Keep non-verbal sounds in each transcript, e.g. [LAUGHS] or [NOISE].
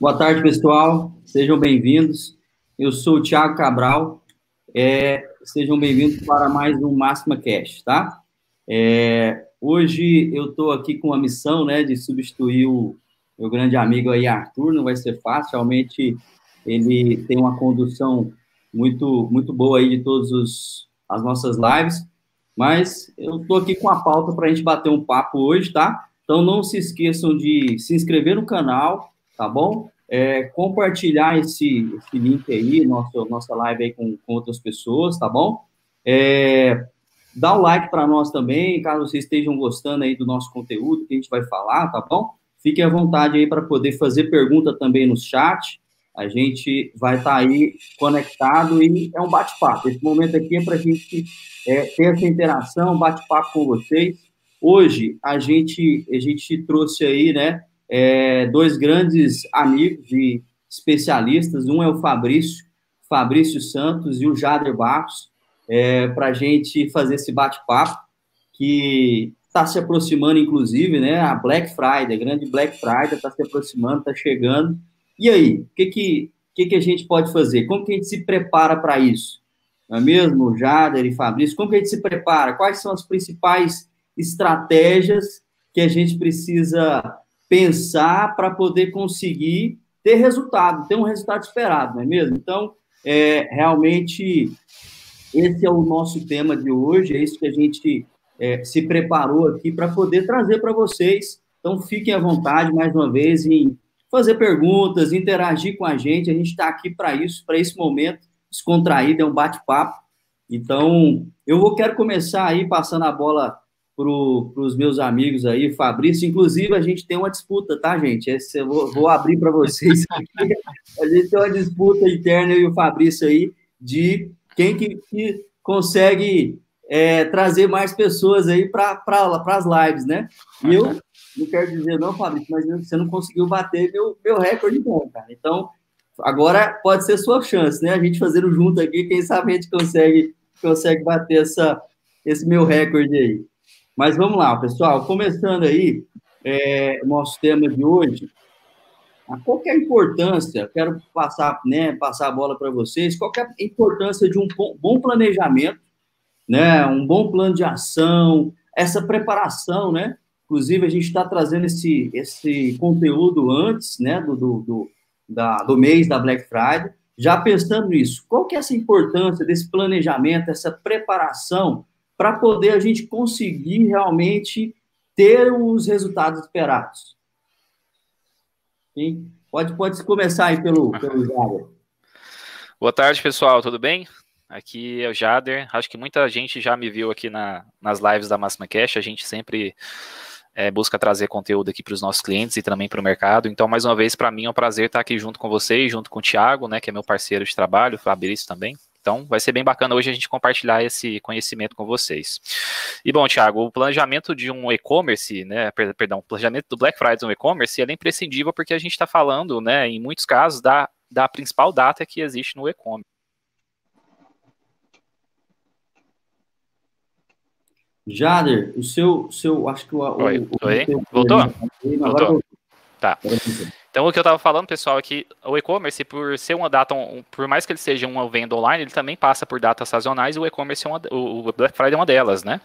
Boa tarde, pessoal. Sejam bem-vindos. Eu sou o Thiago Cabral. É, sejam bem-vindos para mais um Máxima Cash, tá? É, hoje eu estou aqui com a missão, né, de substituir o meu grande amigo aí, Arthur. Não vai ser fácil, realmente ele tem uma condução muito, muito boa aí de todas as nossas lives. Mas eu estou aqui com a pauta para a gente bater um papo hoje, tá? Então não se esqueçam de se inscrever no canal, tá bom? É, compartilhar esse, esse, link aí, nosso, nossa live aí com, com outras pessoas, tá bom? É, dá um like para nós também, caso vocês estejam gostando aí do nosso conteúdo que a gente vai falar, tá bom? Fiquem à vontade aí para poder fazer pergunta também no chat. A gente vai estar tá aí conectado e é um bate-papo. Esse momento aqui é para a gente é, ter essa interação, bate-papo com vocês. Hoje a gente a gente trouxe aí, né, é, dois grandes amigos e especialistas. Um é o Fabrício, Fabrício Santos e o Jader Barros, é, para a gente fazer esse bate-papo, que está se aproximando, inclusive, né? A Black Friday, a grande Black Friday está se aproximando, está chegando. E aí, o que, que, que, que a gente pode fazer? Como que a gente se prepara para isso? Não é mesmo, Jader e Fabrício? Como que a gente se prepara? Quais são as principais estratégias que a gente precisa pensar para poder conseguir ter resultado, ter um resultado esperado, não é mesmo? Então, é, realmente, esse é o nosso tema de hoje, é isso que a gente é, se preparou aqui para poder trazer para vocês. Então, fiquem à vontade, mais uma vez, em fazer perguntas, interagir com a gente. A gente está aqui para isso, para esse momento descontraído, é um bate-papo. Então, eu vou, quero começar aí passando a bola para os meus amigos aí, Fabrício. Inclusive, a gente tem uma disputa, tá, gente? Esse eu vou, vou abrir para vocês aqui. A gente tem uma disputa interna, e o Fabrício aí, de quem que, que consegue é, trazer mais pessoas aí para as lives, né? E eu não quero dizer, não, Fabrício, mas você não conseguiu bater meu, meu recorde, não, cara. Então, agora pode ser sua chance, né? A gente fazendo junto aqui, quem sabe a gente consegue, consegue bater essa, esse meu recorde aí. Mas vamos lá, pessoal, começando aí é, nosso tema de hoje. Qual é a importância, quero passar, né, passar a bola para vocês, qual é a importância de um bom planejamento, né, um bom plano de ação, essa preparação, né? Inclusive, a gente está trazendo esse, esse conteúdo antes, né, do, do, do, da, do mês da Black Friday, já pensando nisso. Qual que é essa importância desse planejamento, essa preparação para poder a gente conseguir realmente ter os resultados esperados. Sim? Pode, pode começar aí pelo, pelo Jader. Boa tarde, pessoal, tudo bem? Aqui é o Jader. Acho que muita gente já me viu aqui na, nas lives da Máxima Cash. A gente sempre é, busca trazer conteúdo aqui para os nossos clientes e também para o mercado. Então, mais uma vez, para mim é um prazer estar aqui junto com vocês, junto com o Thiago, né, que é meu parceiro de trabalho, o Fabrício também. Então, vai ser bem bacana hoje a gente compartilhar esse conhecimento com vocês. E bom, Thiago, o planejamento de um e-commerce, né, perdão, o planejamento do Black Friday no e-commerce, é imprescindível porque a gente está falando, né, em muitos casos, da, da principal data que existe no e-commerce. Jader, o seu, seu, acho que o, Oi, o, Oi? O voltou? Voltou? Tá. Então, o que eu estava falando, pessoal, é que o e-commerce, por ser uma data, por mais que ele seja uma venda online, ele também passa por datas sazonais e o e-commerce, é uma, o Black Friday é uma delas, né?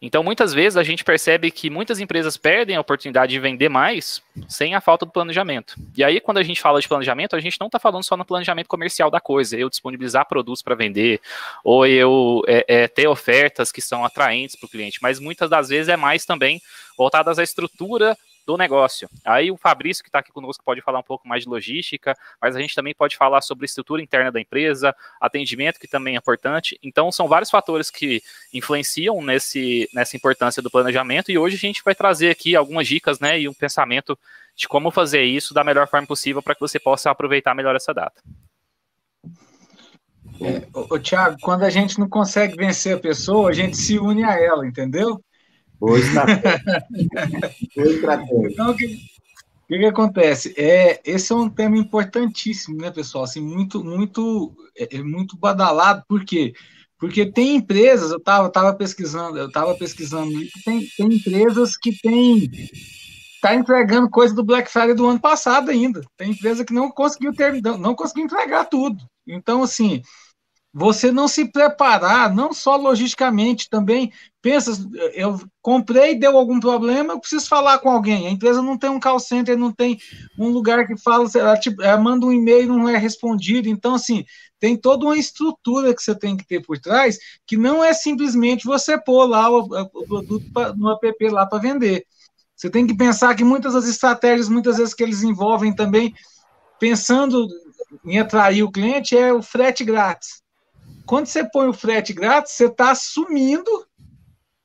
Então, muitas vezes a gente percebe que muitas empresas perdem a oportunidade de vender mais sem a falta do planejamento. E aí, quando a gente fala de planejamento, a gente não está falando só no planejamento comercial da coisa, eu disponibilizar produtos para vender, ou eu é, é, ter ofertas que são atraentes para o cliente, mas muitas das vezes é mais também voltadas à estrutura do negócio. Aí o Fabrício, que está aqui conosco, pode falar um pouco mais de logística, mas a gente também pode falar sobre estrutura interna da empresa, atendimento, que também é importante. Então, são vários fatores que influenciam nesse, nessa importância do planejamento, e hoje a gente vai trazer aqui algumas dicas né, e um pensamento de como fazer isso da melhor forma possível para que você possa aproveitar melhor essa data. É, o, o Thiago, quando a gente não consegue vencer a pessoa, a gente se une a ela, entendeu? Boa [LAUGHS] estratégia. Boa estratégia. Então, o que, o que, que, acontece? É, esse é um tema importantíssimo, né, pessoal? Assim, muito, muito, é, é muito badalado. Por quê? Porque tem empresas, eu estava tava pesquisando, eu estava pesquisando, tem, tem empresas que têm está entregando coisa do Black Friday do ano passado ainda. Tem empresa que não conseguiu ter, não conseguiu entregar tudo. Então, assim, você não se preparar, não só logisticamente, também pensa, eu comprei, deu algum problema, eu preciso falar com alguém. A empresa não tem um call center, não tem um lugar que fala, ela, tipo, ela manda um e-mail não é respondido. Então, assim, tem toda uma estrutura que você tem que ter por trás, que não é simplesmente você pôr lá o, o produto pra, no app lá para vender. Você tem que pensar que muitas das estratégias, muitas vezes que eles envolvem também, pensando em atrair o cliente, é o frete grátis. Quando você põe o frete grátis, você está assumindo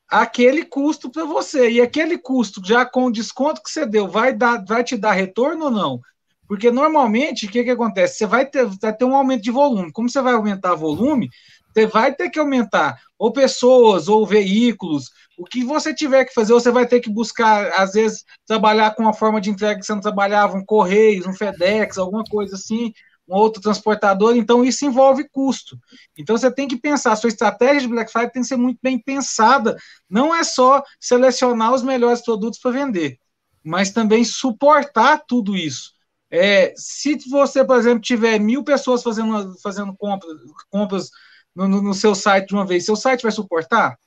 aquele custo para você. E aquele custo, já com o desconto que você deu, vai, dar, vai te dar retorno ou não? Porque normalmente, o que, que acontece? Você vai ter, vai ter um aumento de volume. Como você vai aumentar volume, você vai ter que aumentar ou pessoas, ou veículos, o que você tiver que fazer, você vai ter que buscar, às vezes, trabalhar com uma forma de entrega que você não trabalhava, um Correios, um FedEx, alguma coisa assim, um outro transportador, então isso envolve custo. Então você tem que pensar, sua estratégia de Black Friday tem que ser muito bem pensada, não é só selecionar os melhores produtos para vender, mas também suportar tudo isso. É, se você, por exemplo, tiver mil pessoas fazendo, fazendo compras, compras no, no, seu site de uma vez, seu site vai suportar?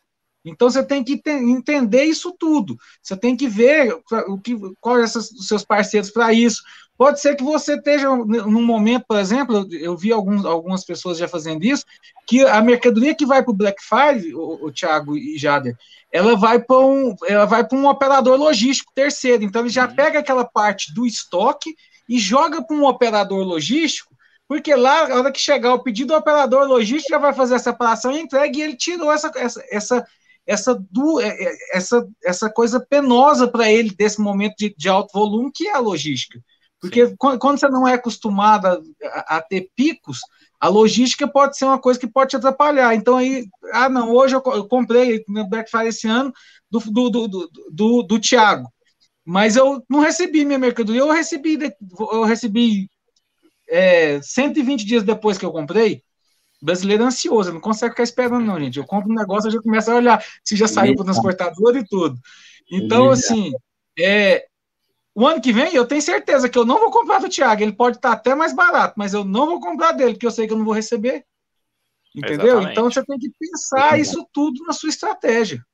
Então você tem que entender isso tudo. Você tem que ver o que, quais os seus parceiros para isso. Pode ser que você esteja num momento, por exemplo, eu vi alguns, algumas pessoas já fazendo isso, que a mercadoria que vai para o Black Friday, o, o Thiago e Jader, ela vai para um, ela vai para um operador logístico terceiro. Então ele já uhum. pega aquela parte do estoque e joga para um operador logístico porque lá, na hora que chegar o pedido do operador logístico, já vai fazer a separação e entrega, e ele tirou essa, essa, essa, essa, du, é, é, essa, essa coisa penosa para ele desse momento de, de, alto volume, que é a logística. Porque quando, quando, você não é acostumado a, a, a, ter picos, a logística pode ser uma coisa que pode te atrapalhar. Então aí, ah, não, hoje eu, eu comprei no Black Friday esse ano do, do, do, do, do, do Thiago. Mas eu não recebi minha mercadoria, eu recebi, eu recebi é, 120 dias depois que eu comprei, brasileiro é ansioso, não consegue ficar esperando, não, gente. Eu compro um negócio, eu já começo a olhar se já saiu para o transportador e tudo. Então, assim, é, o ano que vem eu tenho certeza que eu não vou comprar do Thiago. Ele pode estar até mais barato, mas eu não vou comprar dele, porque eu sei que eu não vou receber. Entendeu? Exatamente. Então você tem que pensar isso tudo na sua estratégia.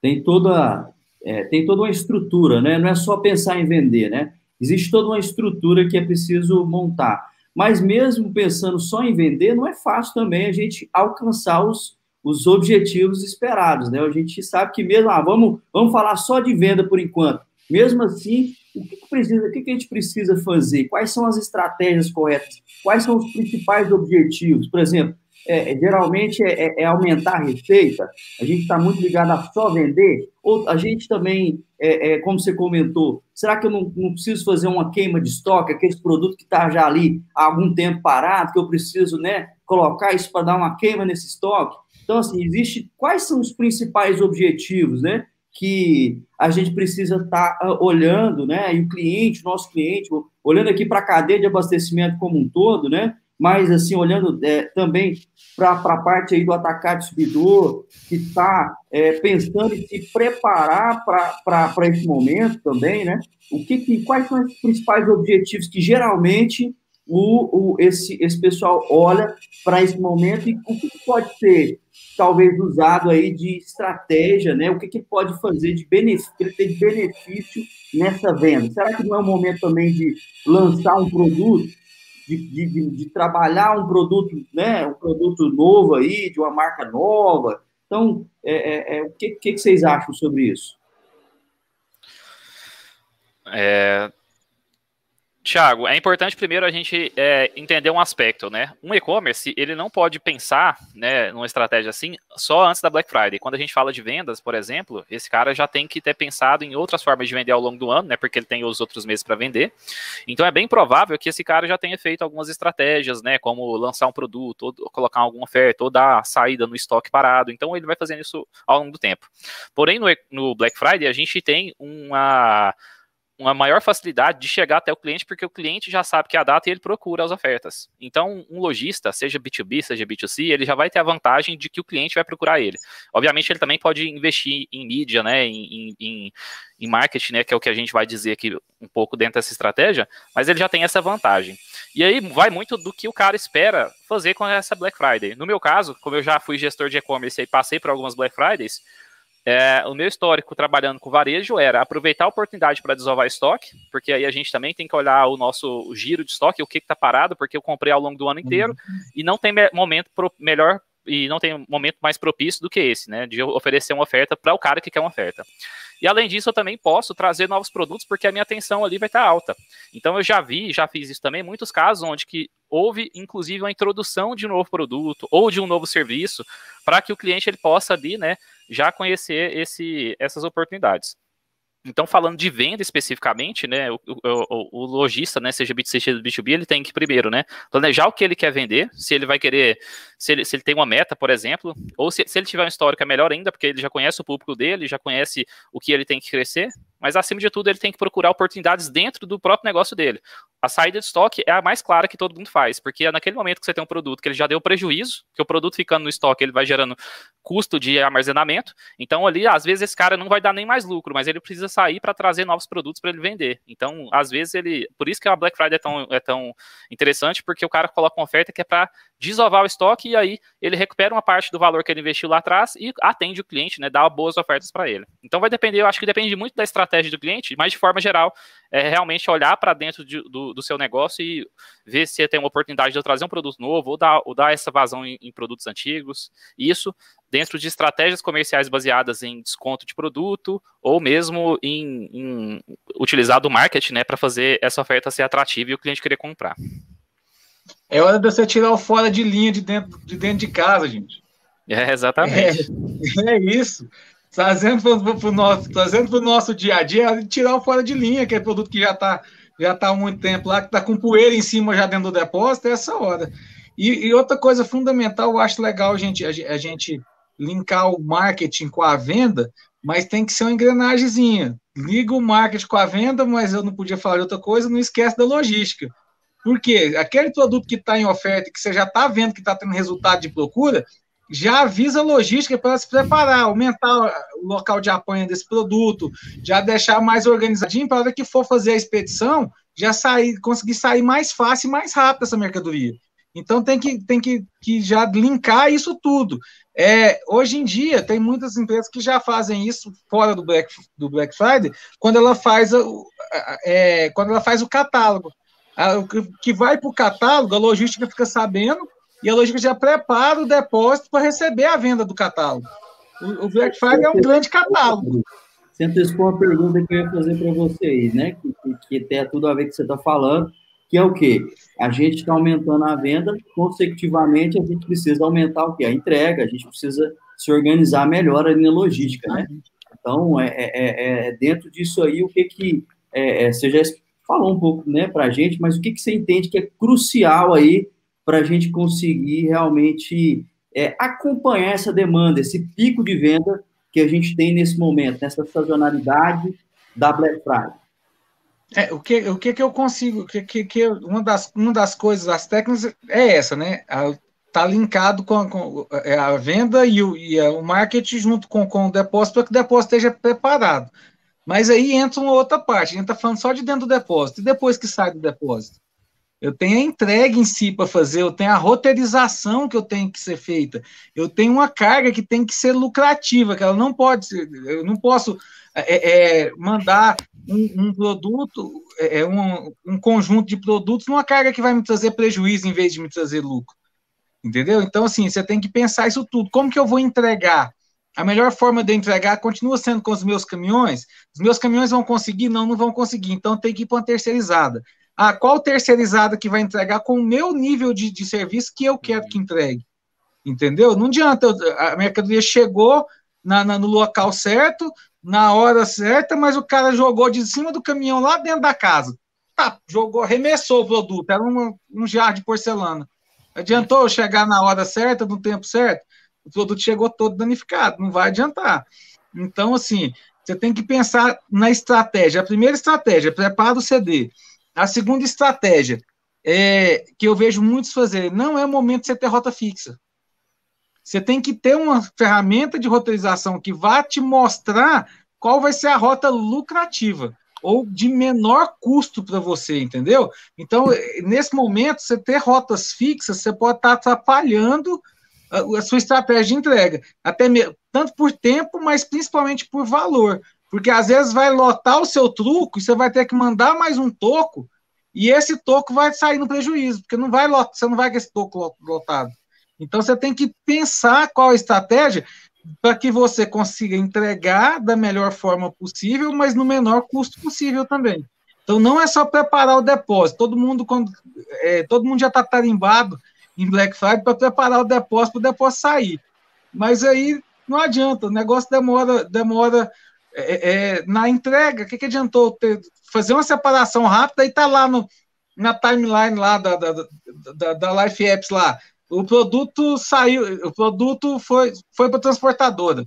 Tem toda, é, tem toda uma estrutura, né? Não é só pensar em vender, né? Existe toda uma estrutura que é preciso montar. Mas mesmo pensando só em vender, não é fácil também a gente alcançar os, os objetivos esperados, né? A gente sabe que mesmo, ah, vamos, vamos falar só de venda por enquanto. Mesmo assim, o que, precisa, o que a gente precisa fazer? Quais são as estratégias corretas? Quais são os principais objetivos? Por exemplo, é, é geralmente é, é, é, aumentar a receita, a gente está muito ligado a só vender, ou a gente também, é, é, como você comentou, será que eu não, não, preciso fazer uma queima de estoque, aquele produto que está já ali há algum tempo parado, que eu preciso né, colocar isso para dar uma queima nesse estoque? Então, assim, existe quais são os principais objetivos, né? Que a gente precisa estar tá uh, olhando, né? E o cliente, nosso cliente, olhando aqui para a cadeia de abastecimento como um todo, né? mas assim, olhando é, também para a parte aí do atacar distribuidor, que está é, pensando em se preparar para esse momento também, né? O que, que, quais são os principais objetivos que geralmente o, o, esse, esse pessoal olha para esse momento e o que, que pode ser talvez usado aí de estratégia, né? O que, que pode fazer de benefício, de benefício nessa venda? Será que não é o momento também de lançar um produto de, de, de, trabalhar um produto, né, um produto novo aí, de uma marca nova. Então, é, é, é o que, que, vocês acham sobre isso? É, Tiago, é importante primeiro a gente é, entender um aspecto, né? Um e-commerce, ele não pode pensar, né, numa estratégia assim, só antes da Black Friday. Quando a gente fala de vendas, por exemplo, esse cara já tem que ter pensado em outras formas de vender ao longo do ano, né? Porque ele tem os outros meses para vender. Então é bem provável que esse cara já tenha feito algumas estratégias, né? Como lançar um produto, ou colocar alguma oferta, ou dar saída no estoque parado. Então ele vai fazendo isso ao longo do tempo. Porém, no, no Black Friday, a gente tem uma uma maior facilidade de chegar até o cliente, porque o cliente já sabe que é a data e ele procura as ofertas. Então, um lojista, seja B2B, seja B2C, ele já vai ter a vantagem de que o cliente vai procurar ele. Obviamente, ele também pode investir em mídia, né, em, em, em marketing, né, que é o que a gente vai dizer aqui um pouco dentro dessa estratégia, mas ele já tem essa vantagem. E aí vai muito do que o cara espera fazer com essa Black Friday. No meu caso, como eu já fui gestor de e-commerce e passei por algumas Black Fridays, é, o meu histórico trabalhando com varejo era aproveitar a oportunidade para desovar estoque, porque aí a gente também tem que olhar o nosso o giro de estoque, o que está parado, porque eu comprei ao longo do ano inteiro uhum. e não tem momento pro, melhor e não tem momento mais propício do que esse, né? De oferecer uma oferta para o cara que quer uma oferta. E além disso, eu também posso trazer novos produtos, porque a minha atenção ali vai estar tá alta. Então eu já vi, já fiz isso também, muitos casos onde que houve, inclusive, uma introdução de um novo produto ou de um novo serviço, para que o cliente ele possa ali, né, já conhecer esse, essas oportunidades. Então, falando de venda especificamente, né, o, o, o, lojista, né, seja B2C, seja B2B, ele tem que primeiro, né, planejar o que ele quer vender, se ele vai querer, se ele, se ele tem uma meta, por exemplo, ou se, se ele tiver um histórico é melhor ainda, porque ele já conhece o público dele, já conhece o que ele tem que crescer, mas acima de tudo ele tem que procurar oportunidades dentro do próprio negócio dele. A saída de estoque é a mais clara que todo mundo faz, porque é naquele momento que você tem um produto que ele já deu prejuízo, que o produto ficando no estoque ele vai gerando custo de armazenamento, então ali às vezes esse cara não vai dar nem mais lucro, mas ele precisa sair para trazer novos produtos para ele vender. Então, às vezes ele, por isso que a Black Friday é tão, é tão interessante, porque o cara coloca uma oferta que é para desovar o estoque e aí ele recupera uma parte do valor que ele investiu lá atrás e atende o cliente, né, dá boas ofertas para ele. Então vai depender, eu acho que depende muito da estratégia do cliente, mas de forma geral, é realmente olhar para dentro de, do, do, seu negócio e ver se tem uma oportunidade de eu trazer um produto novo ou dar, ou dar essa vazão em, em produtos antigos. Isso dentro de estratégias comerciais baseadas em desconto de produto ou mesmo em, em utilizar do marketing, né, para fazer essa oferta ser atrativa e o cliente querer comprar. É hora de você tirar o fora de linha de dentro de, dentro de casa, gente. É, exatamente. É, [LAUGHS] é isso. Trazendo para o nosso, trazendo nosso dia a dia, tirar o fora de linha, que é produto que já está já tá há muito tempo lá, que está com poeira em cima já dentro do depósito, é essa hora. E, e, outra coisa fundamental, eu acho legal a gente, a, a gente linkar o marketing com a venda, mas tem que ser uma engrenagemzinha. Liga o marketing com a venda, mas eu não podia falar de outra coisa, não esquece da logística. Porque aquele produto que está em oferta, que você já está vendo que está tendo resultado de procura, já avisa a logística para se preparar, aumentar o local de apanho desse produto, já deixar mais organizadinho para a hora que for fazer a expedição, já sair, conseguir sair mais fácil e mais rápido essa mercadoria. Então tem que, tem que, que já linkar isso tudo. É, hoje em dia tem muitas empresas que já fazem isso fora do Black, do Black Friday, quando ela faz, é, quando ela faz o catálogo. O que vai para o catálogo, a logística fica sabendo e a logística já prepara o depósito para receber a venda do catálogo. O, Black Friday é um grande catálogo. Você antecipou uma pergunta que eu ia fazer para vocês, né? Que, que, que tem tudo a ver com o que você está falando, que é o quê? A gente está aumentando a venda, consecutivamente a gente precisa aumentar o quê? A entrega, a gente precisa se organizar melhor ali na logística, né? Então, é, é, é dentro disso aí, o que que é, é, você já falou um pouco né, para a gente, mas o que, que você entende que é crucial aí para a gente conseguir realmente é, acompanhar essa demanda, esse pico de venda que a gente tem nesse momento, nessa sazonalidade da Black Friday? É, o que, o que, que eu consigo, que, que, que uma, das, uma das coisas, as técnicas é essa, né? Está linkado com, a, com é, a venda e o, e o marketing junto com, com o depósito para que o depósito esteja preparado. Mas aí entra uma outra parte, a gente está falando só de dentro do depósito, e depois que sai do depósito? Eu tenho a entrega em si para fazer, eu tenho a roteirização que eu tenho que ser feita, eu tenho uma carga que tem que ser lucrativa, que ela não pode ser, eu não posso é, é, mandar um, um produto, é, é, um, um conjunto de produtos numa carga que vai me trazer prejuízo em vez de me trazer lucro. Entendeu? Então, assim, você tem que pensar isso tudo. Como que eu vou entregar? A melhor forma de entregar continua sendo com os meus caminhões. Os meus caminhões vão conseguir? Não, não vão conseguir. Então tem que ir para uma terceirizada. Ah, qual terceirizada que vai entregar com o meu nível de, de serviço que eu quero que entregue? Entendeu? Não adianta, a mercadoria chegou na, na, no local certo, na hora certa, mas o cara jogou de cima do caminhão lá dentro da casa. Tá, jogou, arremessou o produto, era um, um jarro de porcelana. Adiantou chegar na hora certa, no tempo certo? o produto chegou todo danificado, não vai adiantar. Então, assim, você tem que pensar na estratégia. A primeira estratégia, prepara o CD. A segunda estratégia, é, que eu vejo muitos fazer, não é o momento de você ter rota fixa. Você tem que ter uma ferramenta de roteirização que vá te mostrar qual vai ser a rota lucrativa ou de menor custo para você, entendeu? Então, nesse momento, você ter rotas fixas, você pode estar atrapalhando a, sua estratégia de entrega, até tanto por tempo, mas principalmente por valor, porque às vezes vai lotar o seu truco e você vai ter que mandar mais um toco e esse toco vai sair no prejuízo, porque não vai lotar, você não vai com esse toco lotado. Então você tem que pensar qual a estratégia para que você consiga entregar da melhor forma possível, mas no menor custo possível também. Então não é só preparar o depósito. Todo mundo quando é, todo mundo já está tarimbado em Black Friday para preparar o depósito para o depósito sair. Mas aí não adianta, o negócio demora demora é, é, na entrega. O que, que adiantou ter, fazer uma separação rápida e tá lá no, na timeline lá da, da, da, da Life Apps lá o produto saiu, o produto foi, foi para a transportadora.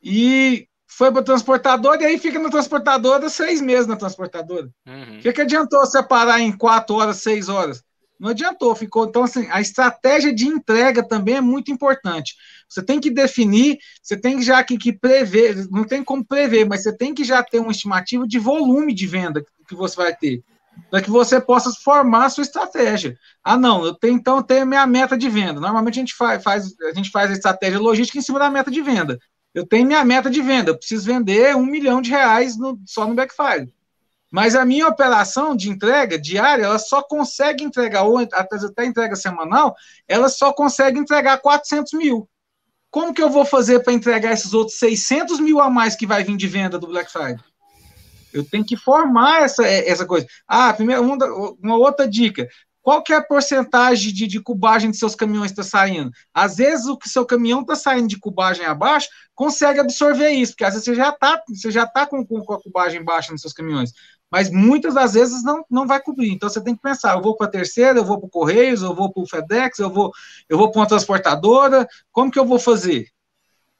E foi para a transportadora e aí fica na transportadora seis meses na transportadora. Uhum. O que, que adiantou separar em quatro horas, seis horas? Não adiantou, ficou. Então, assim, a estratégia de entrega também é muito importante. Você tem que definir, você tem já que, que prever, não tem como prever, mas você tem que já ter uma estimativa de volume de venda que você vai ter para que você possa formar a sua estratégia. Ah, não, eu tenho, então eu tenho minha meta de venda. Normalmente a gente faz, faz, a gente faz a estratégia logística em cima da meta de venda. Eu tenho minha meta de venda, eu preciso vender um milhão de reais no, só no Backfire. Mas a minha operação de entrega diária, ela só consegue entregar, ou até, até entrega semanal, ela só consegue entregar 400 mil. Como que eu vou fazer para entregar esses outros 600 mil a mais que vai vir de venda do Black Friday? Eu tenho que formar essa, essa coisa. Ah, primeiro, uma, uma outra dica. Qual que é a porcentagem de, de cubagem de seus caminhões está saindo? Às vezes o que seu caminhão está saindo de cubagem abaixo consegue absorver isso, porque às vezes você já está você já tá com, com, a cubagem baixa nos seus caminhões, mas muitas das vezes não, não vai cobrir. Então você tem que pensar: eu vou para a terceira, eu vou para o Correios, eu vou para o FedEx, eu vou, eu vou para uma transportadora, como que eu vou fazer?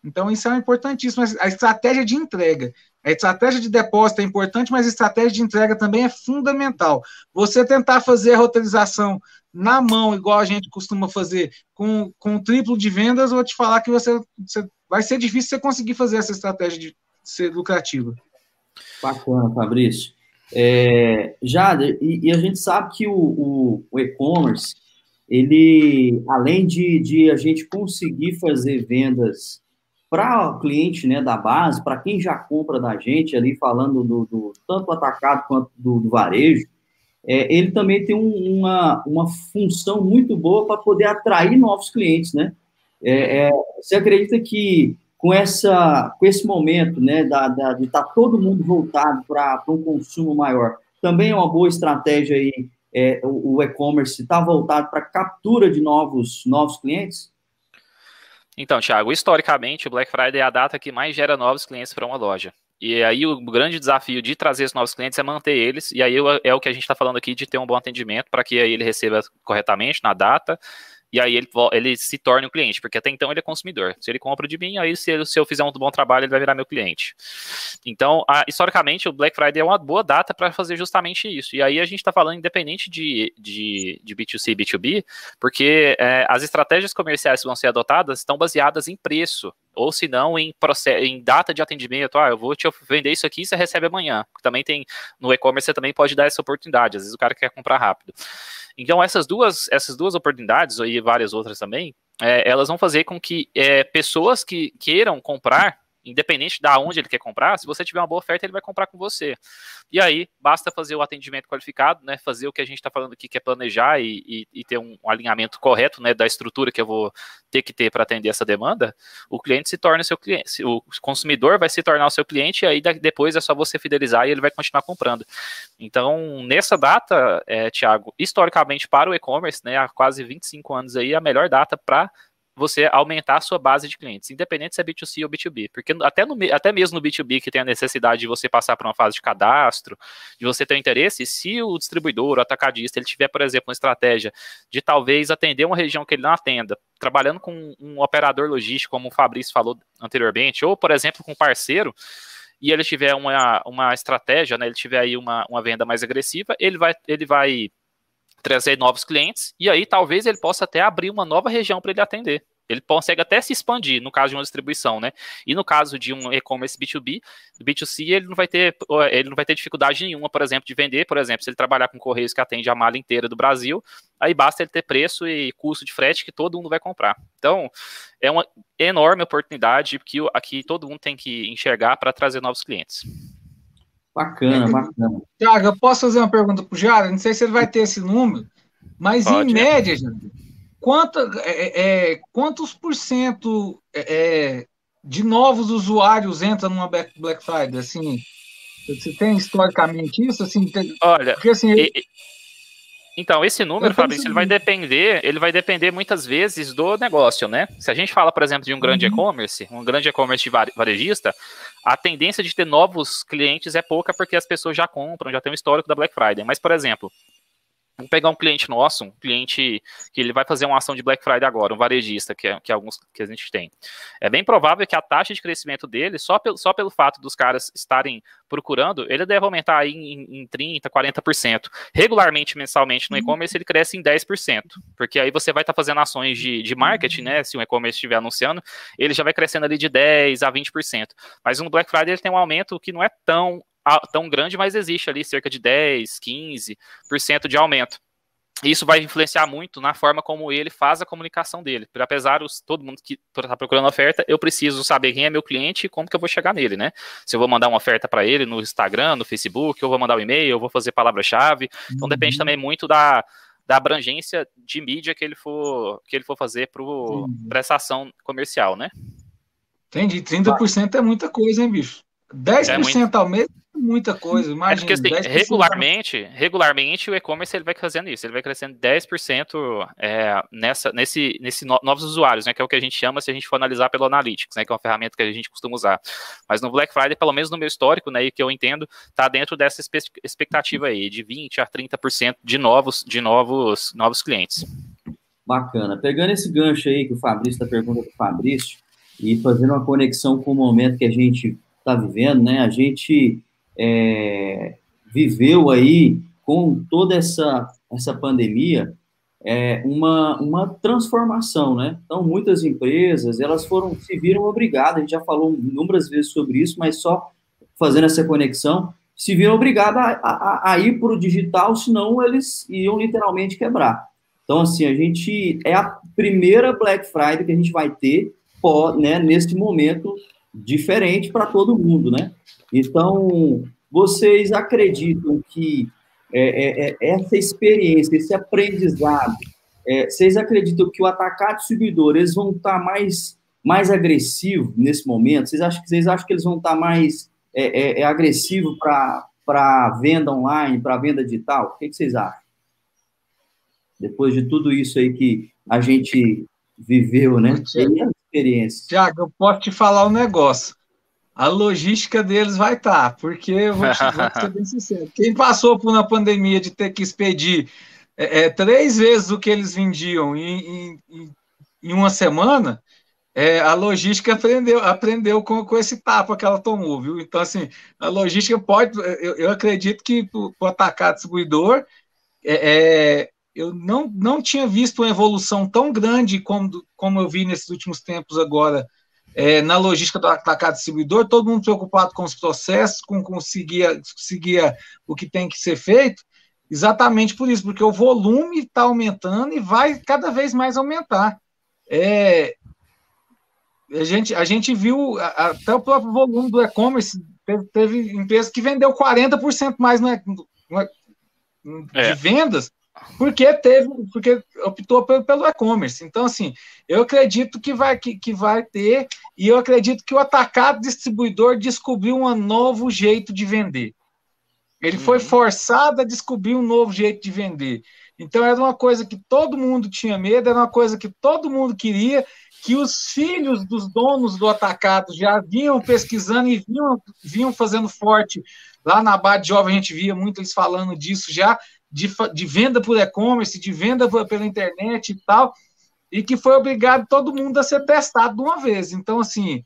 Então, isso é importantíssimo. A estratégia de entrega. A estratégia de depósito é importante, mas a estratégia de entrega também é fundamental. Você tentar fazer a roteirização na mão, igual a gente costuma fazer, com, com triplo de vendas, vou te falar que você, você vai ser difícil você conseguir fazer essa estratégia de ser lucrativa. Bacana, Fabrício. É, Jada, e, e, a gente sabe que o, o, o e-commerce, ele, além de, de a gente conseguir fazer vendas para o cliente né, da base, para quem já compra da gente, ali falando do, do tanto atacado quanto do, do varejo, é, ele também tem um, uma, uma função muito boa para poder atrair novos clientes, né? É, é, você acredita que com, essa, com esse momento, né, da, da de estar tá todo mundo voltado para um consumo maior, também é uma boa estratégia aí, é, o, o e-commerce está voltado para captura de novos, novos clientes? Então, Thiago, historicamente, o Black Friday é a data que mais gera novos clientes para uma loja. E aí o grande desafio de trazer esses novos clientes é manter eles, e aí é o que a gente está falando aqui de ter um bom atendimento para que ele receba corretamente na data e aí ele, ele se torne um cliente, porque até então ele é consumidor. Se ele compra de mim, aí se, ele, se eu fizer um bom trabalho, ele vai virar meu cliente. Então, a, historicamente, o Black Friday é uma boa data para fazer justamente isso. E aí a gente está falando independente de, de, de B2C e B2B, porque é, as estratégias comerciais que vão ser adotadas estão baseadas em preço ou se não em, em data de atendimento, ah, eu vou te vender isso aqui você recebe amanhã. Também tem no e-commerce você também pode dar essa oportunidade, às vezes o cara quer comprar rápido. Então, essas duas, essas duas oportunidades, e várias outras também, é, elas vão fazer com que é, pessoas que queiram comprar independente da onde ele quer comprar, se você tiver uma boa oferta, ele vai comprar com você. E aí, basta fazer o atendimento qualificado, né? Fazer o que a gente está falando aqui, que é planejar e, e, e ter um, um, alinhamento correto, né? Da estrutura que eu vou ter que ter para atender essa demanda, o cliente se torna seu cliente, o consumidor vai se tornar o seu cliente, e aí depois é só você fidelizar e ele vai continuar comprando. Então, nessa data, é, Tiago, historicamente para o e-commerce, né? Há quase 25 anos aí, a melhor data para você aumentar a sua base de clientes, independente se é B2C ou B2B, porque até, no, até mesmo no B2B que tem a necessidade de você passar por uma fase de cadastro, de você ter um interesse, se o distribuidor, o atacadista, ele tiver, por exemplo, uma estratégia de talvez atender uma região que ele não atenda, trabalhando com um operador logístico, como o Fabrício falou anteriormente, ou, por exemplo, com um parceiro, e ele tiver uma, uma estratégia, né, ele tiver aí uma, uma venda mais agressiva, ele vai, ele vai trazer novos clientes, e aí talvez ele possa até abrir uma nova região para ele atender. Ele consegue até se expandir no caso de uma distribuição, né? E no caso de um e-commerce B2B, B2C, ele não vai ter ele não vai ter dificuldade nenhuma, por exemplo, de vender, por exemplo, se ele trabalhar com correios que atende a malha inteira do Brasil, aí basta ele ter preço e custo de frete que todo mundo vai comprar. Então, é uma enorme oportunidade que aqui todo mundo tem que enxergar para trazer novos clientes. Bacana, bacana. Tiago, eu posso fazer uma pergunta para o Jara? Não sei se ele vai ter esse número, mas Pode, em média, gente, quanto, é, é, quantos por cento é, é, de novos usuários entram numa Black Friday? Assim, você tem historicamente isso? Assim, Olha, porque, assim, e, então, esse número, Fabrício, ele vai depender, ele vai depender muitas vezes do negócio, né? Se a gente fala, por exemplo, de um grande uhum. e-commerce, um grande e-commerce varejista, a tendência de ter novos clientes é pouca porque as pessoas já compram, já tem um histórico da Black Friday. Mas, por exemplo, Vamos pegar um cliente nosso, um cliente que ele vai fazer uma ação de Black Friday agora, um varejista, que é, que é alguns que a gente tem. É bem provável que a taxa de crescimento dele, só pelo, só pelo fato dos caras estarem procurando, ele deve aumentar aí em, em 30%, 40%. Regularmente, mensalmente, no e-commerce, ele cresce em 10%, porque aí você vai estar tá fazendo ações de, de marketing, né? Se o e-commerce estiver anunciando, ele já vai crescendo ali de 10% a 20%. Mas no Black Friday ele tem um aumento que não é tão tão grande, mas existe ali cerca de 10, 15% de aumento. Isso vai influenciar muito na forma como ele faz a comunicação dele. Porque apesar de todo mundo que está procurando oferta, eu preciso saber quem é meu cliente e como que eu vou chegar nele, né? Se eu vou mandar uma oferta para ele no Instagram, no Facebook, eu vou mandar um e-mail, eu vou fazer palavra-chave. Então depende uhum. também muito da, da abrangência de mídia que ele for que ele for fazer para essa ação comercial, né? Entendi. 30% é muita coisa, hein, bicho? 10% é muito... ao mês muita coisa, imagina. É porque, assim, regularmente, regularmente o e-commerce ele vai fazendo isso, ele vai crescendo 10% é, nessa, nesse, nesse no, novos usuários, né, que é o que a gente chama se a gente for analisar pelo Analytics, né, que é uma ferramenta que a gente costuma usar. Mas no Black Friday, pelo menos no meu histórico, né, e que eu entendo, tá dentro dessa expectativa aí, de 20 a 30% de novos, de novos, novos clientes. Bacana. Pegando esse gancho aí que o Fabrício está perguntando para o Fabrício, e fazendo uma conexão com o momento que a gente está vivendo, né? A gente é, viveu aí com toda essa, essa pandemia é, uma, uma transformação, né? Então, muitas empresas, elas foram, se viram obrigadas, a gente já falou inúmeras vezes sobre isso, mas só fazendo essa conexão, se viram obrigadas a, a, a ir para o digital, senão eles iam literalmente quebrar. Então, assim, a gente, é a primeira Black Friday que a gente vai ter, pó, né, nesse momento diferente para todo mundo, né? Então, vocês acreditam que é, é, é, essa experiência, esse aprendizado, é, vocês acreditam que o atacado distribuidor eles vão estar mais, mais agressivo nesse momento? Vocês acham, vocês acham que eles vão estar mais é, é, é agressivo para venda online, para venda digital? O que, que vocês acham? Depois de tudo isso aí que a gente viveu, né? Experiência. Tiago, eu posso te falar um negócio a logística deles vai estar, tá, porque eu vou, te, vou ser bem sincero. Quem passou por uma pandemia de ter que expedir é, é, três vezes o que eles vendiam em, em, em uma semana, é, a logística aprendeu, aprendeu com, com esse tapa que ela tomou, viu? Então, assim, a logística pode. Eu, eu acredito que para atacar distribuidor, é, é, eu não, não tinha visto uma evolução tão grande como, como eu vi nesses últimos tempos agora é, na logística do atacado distribuidor, todo mundo preocupado com os processos, com conseguir, conseguir o que tem que ser feito, exatamente por isso, porque o volume está aumentando e vai cada vez mais aumentar. É, a, gente, a gente viu até o próprio volume do e-commerce, teve, teve empresas que vendeu 40% mais no, no, de é. vendas porque teve, porque optou pelo, e-commerce. Então, assim, eu acredito que vai, que, que vai ter, e eu acredito que o atacado distribuidor descobriu um novo jeito de vender. Ele uhum. foi forçado a descobrir um novo jeito de vender. Então, era uma coisa que todo mundo tinha medo, era uma coisa que todo mundo queria, que os filhos dos donos do atacado já vinham pesquisando e vinham, vinham fazendo forte. Lá na Abade Jovem a gente via muito eles falando disso já, de, de venda por e-commerce, de venda pela internet e tal, e que foi obrigado todo mundo a ser testado de uma vez. Então, assim,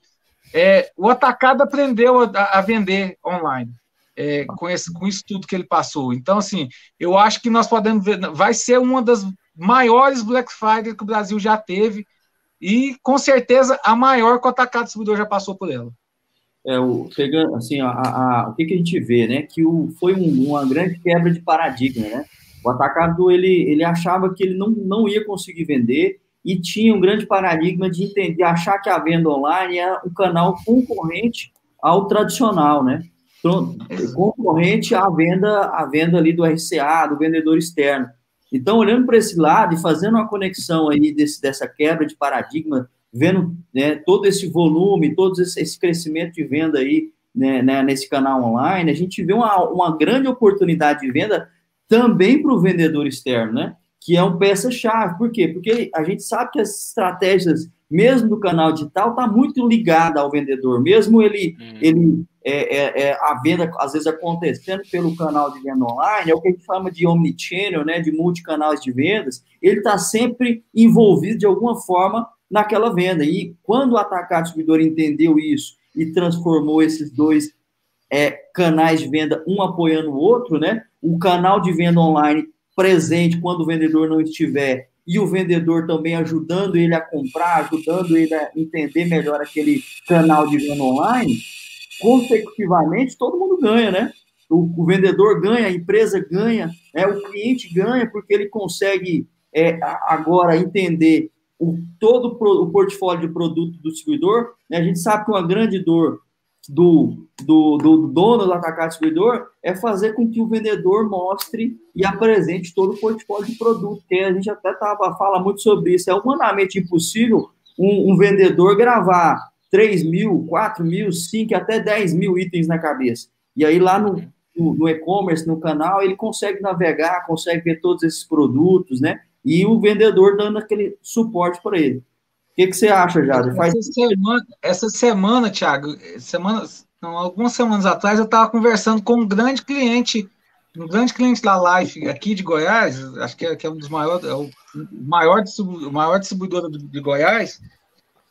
é, o atacado aprendeu a, a vender online. É, com, esse, com isso tudo que ele passou. Então, assim, eu acho que nós podemos ver, vai ser uma das maiores Black Friday que o Brasil já teve, e com certeza a maior que o atacado distribuidor já passou por ela. É, o, pegando, assim, a, a, o que, que, a gente vê, né? Que o, foi um, uma grande quebra de paradigma, né? O atacado, ele, ele achava que ele não, não ia conseguir vender, e tinha um grande paradigma de entender, achar que a venda online é um canal concorrente ao tradicional, né? Então, concorrente à venda, à venda ali do RCA, do vendedor externo. Então, olhando para esse lado e fazendo uma conexão aí desse, dessa quebra de paradigma, vendo né, todo esse volume, todo esse, crescimento de venda aí né, né, nesse canal online, a gente vê uma, uma grande oportunidade de venda também para o vendedor externo, né? que é um peça-chave. Por quê? Porque a gente sabe que as estratégias, mesmo do canal digital, está muito ligada ao vendedor, mesmo ele, hum. ele é, é, é, a venda, às vezes, acontecendo pelo canal de venda online, é o que a gente chama de omnichannel, né, de multicanais de vendas, ele está sempre envolvido, de alguma forma, naquela venda. E quando o atacado distribuidor entendeu isso e transformou esses dois é, canais de venda, um apoiando o outro, né, o canal de venda online presente quando o vendedor não estiver e o vendedor também ajudando ele a comprar, ajudando ele a entender melhor aquele canal de venda online, consecutivamente todo mundo ganha, né? O, o vendedor ganha, a empresa ganha, né? o cliente ganha, porque ele consegue é, agora entender o, todo o portfólio de produto do distribuidor. Né? A gente sabe que uma grande dor do, do, do, dono do atacado distribuidor é fazer com que o vendedor mostre e apresente todo o portfólio de produto, que a gente até tava, fala muito sobre isso. É humanamente impossível um, um vendedor gravar 3 mil, 4 mil, 5, até 10 mil itens na cabeça. E aí lá no, no, no e-commerce, no canal, ele consegue navegar, consegue ver todos esses produtos, né? E o vendedor dando aquele suporte para ele que, que você acha, Jade? Faz... Essa, semana, essa semana, Thiago, semana, não, algumas semanas atrás, eu estava conversando com um grande cliente, um grande cliente da Life aqui de Goiás, acho que é, que é um dos maiores, é o maior, o maior distribuidor de, Goiás,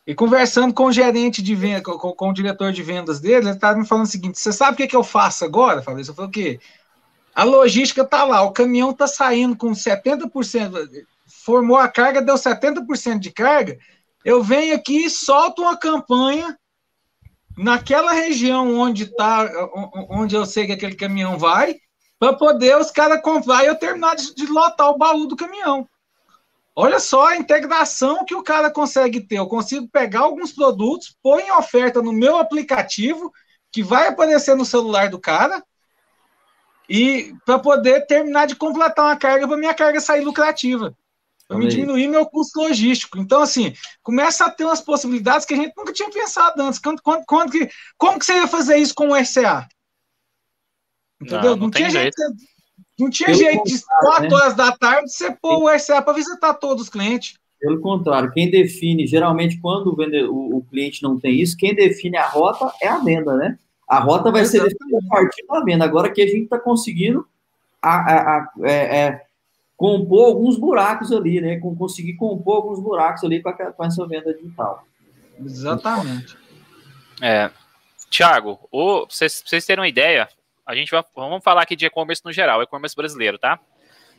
e conversando com o gerente de venda, com, com, o diretor de vendas dele, ele estava me falando o seguinte: você sabe o que, que eu faço agora? Eu falei o quê? A logística está lá, o caminhão está saindo com 70%, formou a carga, deu 70% de carga, eu venho aqui e solto uma campanha naquela região onde tá, onde eu sei que aquele caminhão vai, para poder os caras comprar e eu terminar de, de, lotar o baú do caminhão. Olha só a integração que o cara consegue ter. Eu consigo pegar alguns produtos, pôr em oferta no meu aplicativo, que vai aparecer no celular do cara, e para poder terminar de completar uma carga para minha carga sair lucrativa para me diminuir meu custo logístico. Então, assim, começa a ter umas possibilidades que a gente nunca tinha pensado antes. Quando, quando, quando que, como que você ia fazer isso com o RCA? Entendeu? Não, não, não tinha jeito. Não tinha Pelo jeito de 4 né? horas da tarde você pôr o RCA para visitar todos os clientes. Pelo contrário, quem define, geralmente, quando o, vende, o, o, cliente não tem isso, quem define a rota é a venda, né? A rota vai Exatamente. ser definida a partir da venda. Agora que a gente está conseguindo a, a, a é, é, compor alguns buracos ali, né? Conseguir compor alguns buracos ali com, a, com essa venda digital. Exatamente. É, Tiago, vocês, vocês terem uma ideia, a gente vai, vamos falar aqui de e-commerce no geral, e-commerce brasileiro, tá?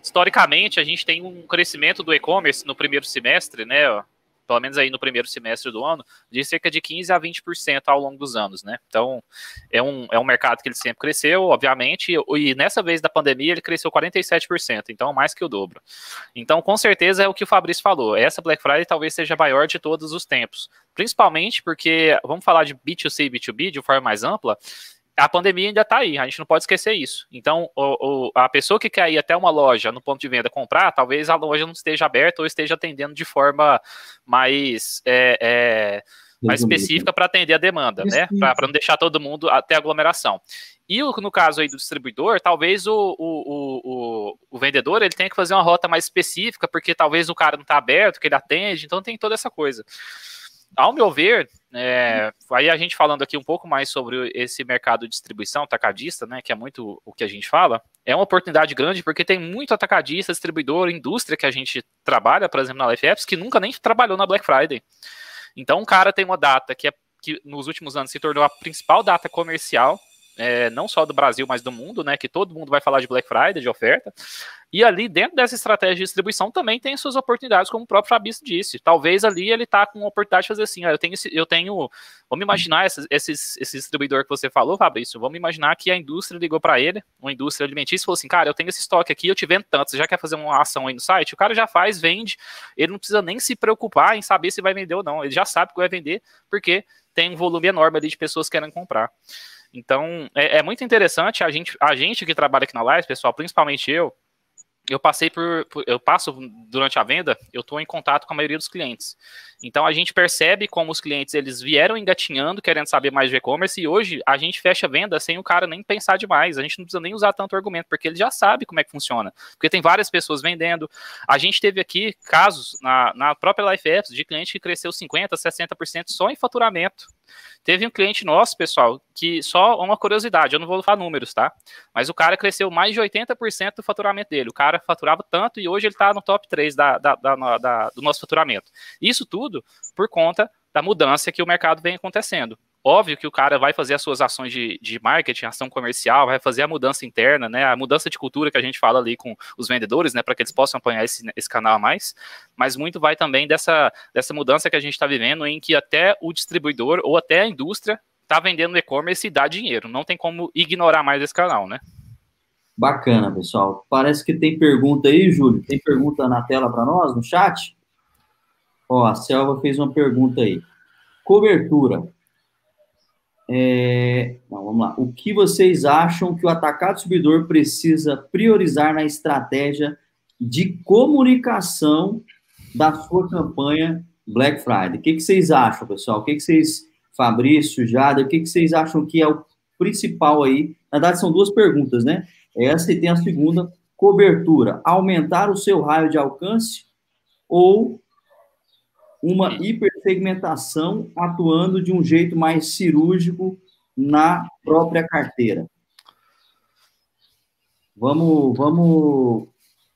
Historicamente, a gente tem um crescimento do e-commerce no primeiro semestre, né? Pelo menos aí no primeiro semestre do ano, de cerca de 15% a 20% ao longo dos anos, né? Então, é um, é um mercado que ele sempre cresceu, obviamente, e nessa vez da pandemia ele cresceu 47%, então mais que o dobro. Então, com certeza é o que o Fabrício falou, essa Black Friday talvez seja a maior de todos os tempos, principalmente porque, vamos falar de B2C e B2B de forma mais ampla, a pandemia ainda está aí, a gente não pode esquecer isso. Então, o, o, a pessoa que quer ir até uma loja no ponto de venda comprar, talvez a loja não esteja aberta ou esteja atendendo de forma mais, é, é, mais específica para atender a demanda, né? Para não deixar todo mundo até aglomeração. E no caso aí do distribuidor, talvez o, o, o, o, vendedor ele tenha que fazer uma rota mais específica, porque talvez o cara não está aberto, que ele atende, então tem toda essa coisa ao meu ver, é, aí a gente falando aqui um pouco mais sobre esse mercado de distribuição atacadista, né, que é muito o que a gente fala, é uma oportunidade grande porque tem muito atacadista, distribuidor, indústria que a gente trabalha, por exemplo, na LFFs, que nunca nem trabalhou na Black Friday. Então, um cara tem uma data que é que nos últimos anos se tornou a principal data comercial é, não só do Brasil, mas do mundo, né? Que todo mundo vai falar de Black Friday, de oferta. E ali, dentro dessa estratégia de distribuição, também tem suas oportunidades, como o próprio Fabrício disse. Talvez ali ele tá com oportunidade de fazer assim, ó, eu tenho, eu tenho, vamos imaginar esses, esses, esse distribuidor que você falou, Fabrício, vamos imaginar que a indústria ligou para ele, uma indústria alimentícia, e falou assim, cara, eu tenho esse estoque aqui, eu te vendo tanto, você já quer fazer uma ação aí no site? O cara já faz, vende, ele não precisa nem se preocupar em saber se vai vender ou não, ele já sabe que vai vender, porque tem um volume enorme ali de pessoas querendo comprar. Então, é, é, muito interessante a gente, a gente que trabalha aqui na Live, pessoal, principalmente eu, eu passei por, por, eu passo durante a venda, eu estou em contato com a maioria dos clientes. Então a gente percebe como os clientes eles vieram engatinhando, querendo saber mais de e-commerce, e hoje a gente fecha venda sem o cara nem pensar demais. A gente não precisa nem usar tanto argumento, porque ele já sabe como é que funciona. Porque tem várias pessoas vendendo. A gente teve aqui casos na, na própria Life Apps de cliente que cresceu 50%, 60% só em faturamento. Teve um cliente nosso, pessoal, que só uma curiosidade, eu não vou falar números, tá? Mas o cara cresceu mais de 80% do faturamento dele. O cara faturava tanto e hoje ele está no top 3 da, da, da, do nosso faturamento. Isso tudo por conta da mudança que o mercado vem acontecendo. Óbvio que o cara vai fazer as suas ações de, de marketing, ação comercial, vai fazer a mudança interna, né? A mudança de cultura que a gente fala ali com os vendedores, né? Para que eles possam apanhar esse, esse canal a mais. Mas muito vai também dessa, dessa mudança que a gente está vivendo, em que até o distribuidor ou até a indústria está vendendo e-commerce e dá dinheiro. Não tem como ignorar mais esse canal, né? Bacana, pessoal. Parece que tem pergunta aí, Júlio. Tem pergunta na tela para nós, no chat? Ó, a Selva fez uma pergunta aí. Cobertura. É, não, vamos lá. O que vocês acham que o atacado distribuidor precisa priorizar na estratégia de comunicação da sua campanha Black Friday? O que, que vocês acham, pessoal? O que, que vocês, Fabrício, Jada, o que, que vocês acham que é o principal aí? Na verdade, são duas perguntas, né? Essa e tem a segunda, cobertura. Aumentar o seu raio de alcance ou uma hipersegmentação atuando de um jeito mais cirúrgico na própria carteira. Vamos, vamos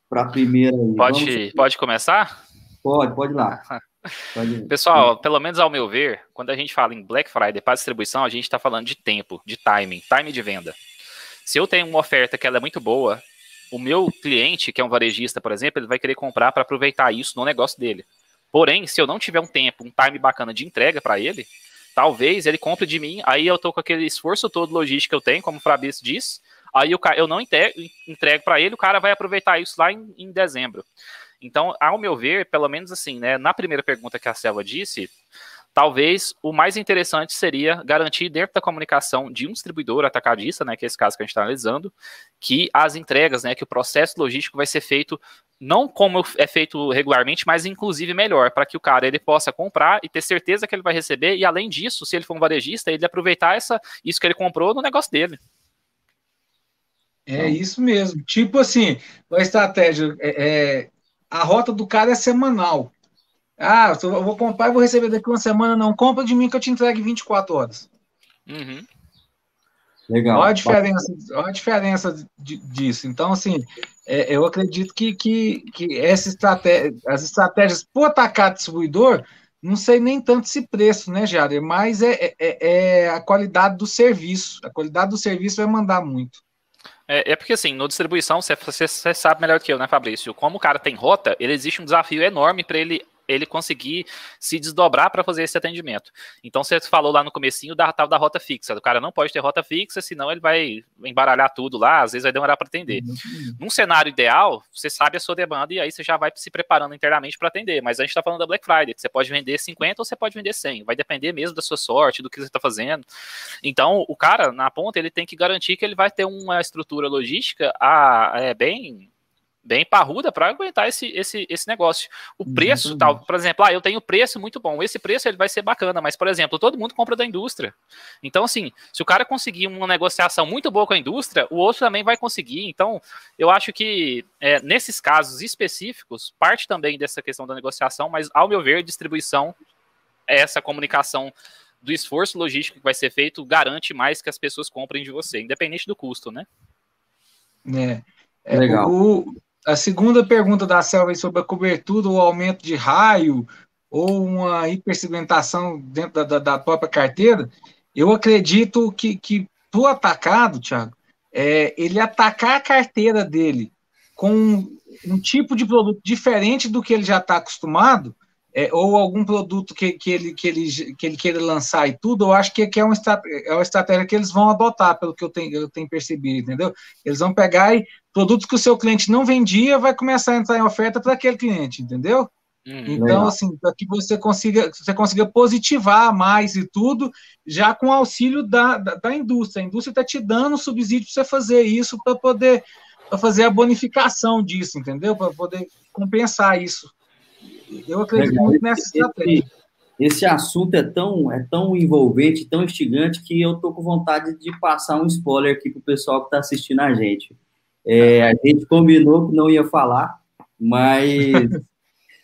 para a primeira. Pode, vamos... pode começar? Pode, pode lá. [LAUGHS] Pode Pessoal, pelo menos ao meu ver, quando a gente fala em Black Friday para distribuição, a gente está falando de tempo, de timing, time de venda. Se eu tenho uma oferta que ela é muito boa, o meu cliente, que é um varejista, por exemplo, ele vai querer comprar para aproveitar isso no negócio dele. Porém, se eu não tiver um tempo, um time bacana de entrega para ele, talvez ele compre de mim, aí eu tô com aquele esforço todo logístico que eu tenho, como o Fabrício disse, aí eu, eu não entrego, para ele, o cara vai aproveitar isso lá em, em dezembro. Então, ao meu ver, pelo menos assim, né, na primeira pergunta que a Selva disse, talvez o mais interessante seria garantir dentro da comunicação de um distribuidor atacadista, né, que é esse caso que a gente está analisando, que as entregas, né, que o processo logístico vai ser feito não como é feito regularmente, mas inclusive melhor, para que o cara ele possa comprar e ter certeza que ele vai receber e além disso, se ele for um varejista, ele aproveitar essa isso que ele comprou no negócio dele. É isso mesmo. Tipo assim, a estratégia é, é a rota do cara é semanal. Ah, eu vou comprar e vou receber daqui uma semana. Não, compra de mim que eu te entregue 24 horas. Uhum. Legal. Olha a diferença, olha a diferença disso. Então, assim, é, eu acredito que, que, que essa estratégia, as estratégias por atacar distribuidor, não sei nem tanto esse preço, né, Jair? Mas é, é, é, a qualidade do serviço. A qualidade do serviço vai mandar muito. É, é porque, assim, no distribuição, você, você, você, sabe melhor que eu, né, Fabrício? Como o cara tem rota, ele existe um desafio enorme para ele ele conseguir se desdobrar para fazer esse atendimento. Então você falou lá no comecinho da tal da rota fixa. O cara não pode ter rota fixa, senão ele vai embaralhar tudo lá, às vezes vai demorar para atender. Uhum. Num cenário ideal, você sabe a sua demanda e aí você já vai se preparando internamente para atender. Mas a gente está falando da Black Friday, que você pode vender 50 ou você pode vender 100. Vai depender mesmo da sua sorte, do que você está fazendo. Então, o cara, na ponta, ele tem que garantir que ele vai ter uma estrutura logística a, é, bem bem parruda para aguentar esse, esse, esse negócio. O preço, tal, por exemplo, ah, eu tenho preço muito bom. Esse preço ele vai ser bacana, mas, por exemplo, todo mundo compra da indústria. Então, assim, se o cara conseguir uma negociação muito boa com a indústria, o outro também vai conseguir. Então, eu acho que é, nesses casos específicos, parte também dessa questão da negociação, mas, ao meu ver, distribuição, essa comunicação do esforço logístico que vai ser feito garante mais que as pessoas comprem de você, independente do custo, né? É. é Legal. O, a segunda pergunta da Selva sobre a cobertura, o aumento de raio, ou uma hipersegmentação dentro da, da, própria carteira, eu acredito que, que para o atacado, Thiago, é, ele atacar a carteira dele com um tipo de produto diferente do que ele já está acostumado, é, ou algum produto que, que, ele, que, ele, que ele queira lançar e tudo, eu acho que, que é, uma é uma estratégia que eles vão adotar, pelo que eu tenho, eu tenho percebido, entendeu? Eles vão pegar e produtos que o seu cliente não vendia, vai começar a entrar em oferta para aquele cliente, entendeu? Hum, então, legal. assim, para que você consiga, você consiga positivar mais e tudo, já com auxílio da, da, da indústria. A indústria está te dando subsídio para você fazer isso, para poder pra fazer a bonificação disso, entendeu? Para poder compensar isso. Eu acredito legal. muito nessa estratégia. Esse, esse assunto é tão, é tão envolvente, tão instigante, que eu estou com vontade de passar um spoiler aqui para o pessoal que está assistindo a gente. É, a gente combinou que não ia falar, mas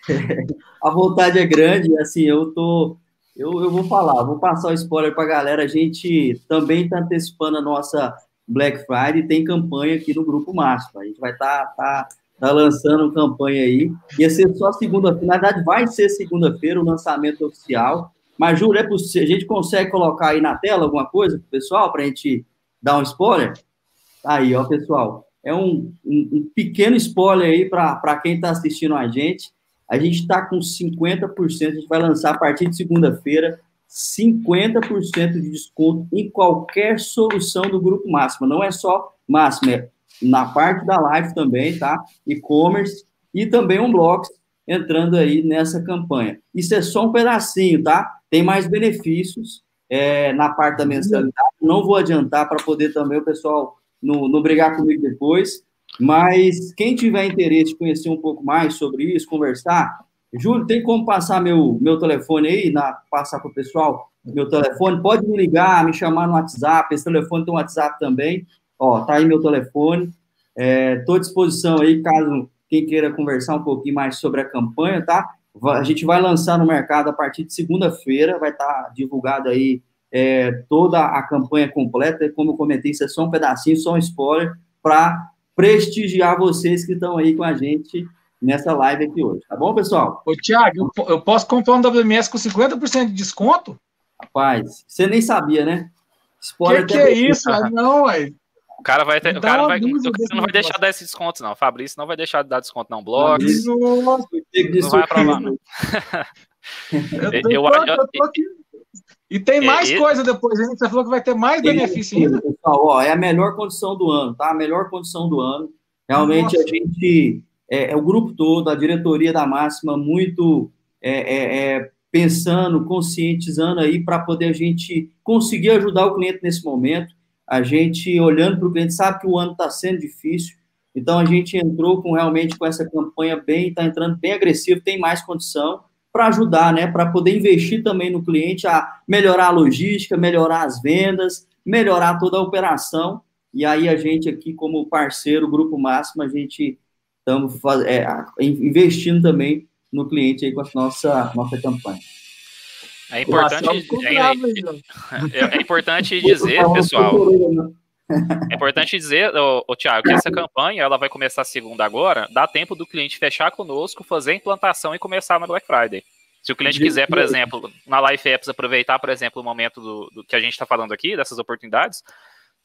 [LAUGHS] a vontade é grande, assim, eu tô. Eu, eu vou falar, vou passar o spoiler para a galera. A gente também está antecipando a nossa Black Friday, tem campanha aqui no Grupo Máximo. A gente vai estar tá, tá, tá lançando campanha aí. Ia ser só segunda-feira, na verdade, vai ser segunda-feira o lançamento oficial. Mas, Júlio, é possível, a gente consegue colocar aí na tela alguma coisa pro pessoal, para a gente dar um spoiler? Aí, ó, pessoal. É um, um, um pequeno spoiler aí para quem está assistindo a gente. A gente está com 50%, a gente vai lançar a partir de segunda-feira 50% de desconto em qualquer solução do Grupo Máxima. Não é só Máxima, é na parte da live também, tá? E-commerce e também um Blocks entrando aí nessa campanha. Isso é só um pedacinho, tá? Tem mais benefícios é, na parte da mensalidade. Não vou adiantar para poder também o pessoal não, não brigar comigo depois. Mas quem tiver interesse de conhecer um pouco mais sobre isso, conversar, Júlio, tem como passar meu, meu telefone aí, na, passar para o pessoal meu telefone? Pode me ligar, me chamar no WhatsApp, esse telefone tem um WhatsApp também. Ó, tá aí meu telefone. Estou é, à disposição aí, caso quem queira conversar um pouquinho mais sobre a campanha, tá? A gente vai lançar no mercado a partir de segunda-feira, vai estar tá divulgado aí é, toda a campanha completa. Como eu comentei, isso é só um pedacinho, só um spoiler, para prestigiar vocês que estão aí com a gente nessa live aqui hoje. Tá bom, pessoal? Ô, Thiago, eu, eu posso comprar um WMS com 50% de desconto? Rapaz, você nem sabia, né? Spoiler que, que é isso? Ah, não, ué. O cara vai ter, o cara vai, o cara não vai deixar de dar esse desconto, não. Fabrício não vai deixar de dar desconto, não. Blogs. Não, não vai aprovar, não. [LAUGHS] eu, tô, eu, eu, eu, e tem mais é, coisa depois, hein? Você falou que vai ter mais benefício ainda. Pessoal, ó, é a melhor condição do ano, tá? A melhor condição do ano. Realmente Nossa. a gente, é, é, o grupo todo, a diretoria da Máxima, muito é, é, é pensando, conscientizando aí para poder a gente conseguir ajudar o cliente nesse momento. A gente, olhando para o cliente, sabe que o ano está sendo difícil, então a gente entrou com realmente com essa campanha bem, está entrando bem agressivo, tem mais condição para ajudar, né, para poder investir também no cliente a melhorar a logística, melhorar as vendas, melhorar toda a operação. E aí a gente aqui como parceiro, Grupo Máximo, a gente estamos é, investindo também no cliente aí com a nossa nossa campanha. É importante, é, é, é, importante [LAUGHS] dizer, pessoal. É importante dizer, ô, ô, Thiago, que essa campanha ela vai começar segunda agora, dá tempo do cliente fechar conosco, fazer a implantação e começar na Black Friday. Se o cliente quiser, por exemplo, na Life Apps aproveitar, por exemplo, o momento do, do que a gente está falando aqui, dessas oportunidades,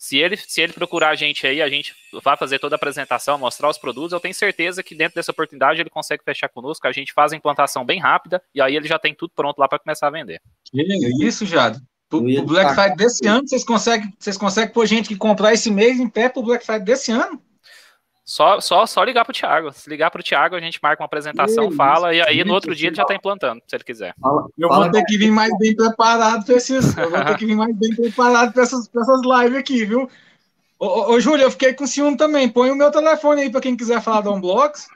se ele, se ele procurar a gente aí, a gente vai fazer toda a apresentação, mostrar os produtos, eu tenho certeza que dentro dessa oportunidade ele consegue fechar conosco, a gente faz a implantação bem rápida e aí ele já tem tudo pronto lá para começar a vender. Isso, Jado. O Black Friday desse ano, vocês conseguem, vocês conseguem pôr gente que comprar esse mês em pé pro Black Friday desse ano? Só, só, só ligar pro Thiago. Se ligar pro Thiago, a gente marca uma apresentação, fala, e aí no outro dia ele já tá implantando, se ele quiser. Fala, eu fala, vou ter que vir mais bem preparado para esses. Eu vou ter que vir mais bem [LAUGHS] preparado para essas, essas lives aqui, viu? Ô, ô, ô, Júlio, eu fiquei com ciúme também. Põe o meu telefone aí para quem quiser falar do Unblocks.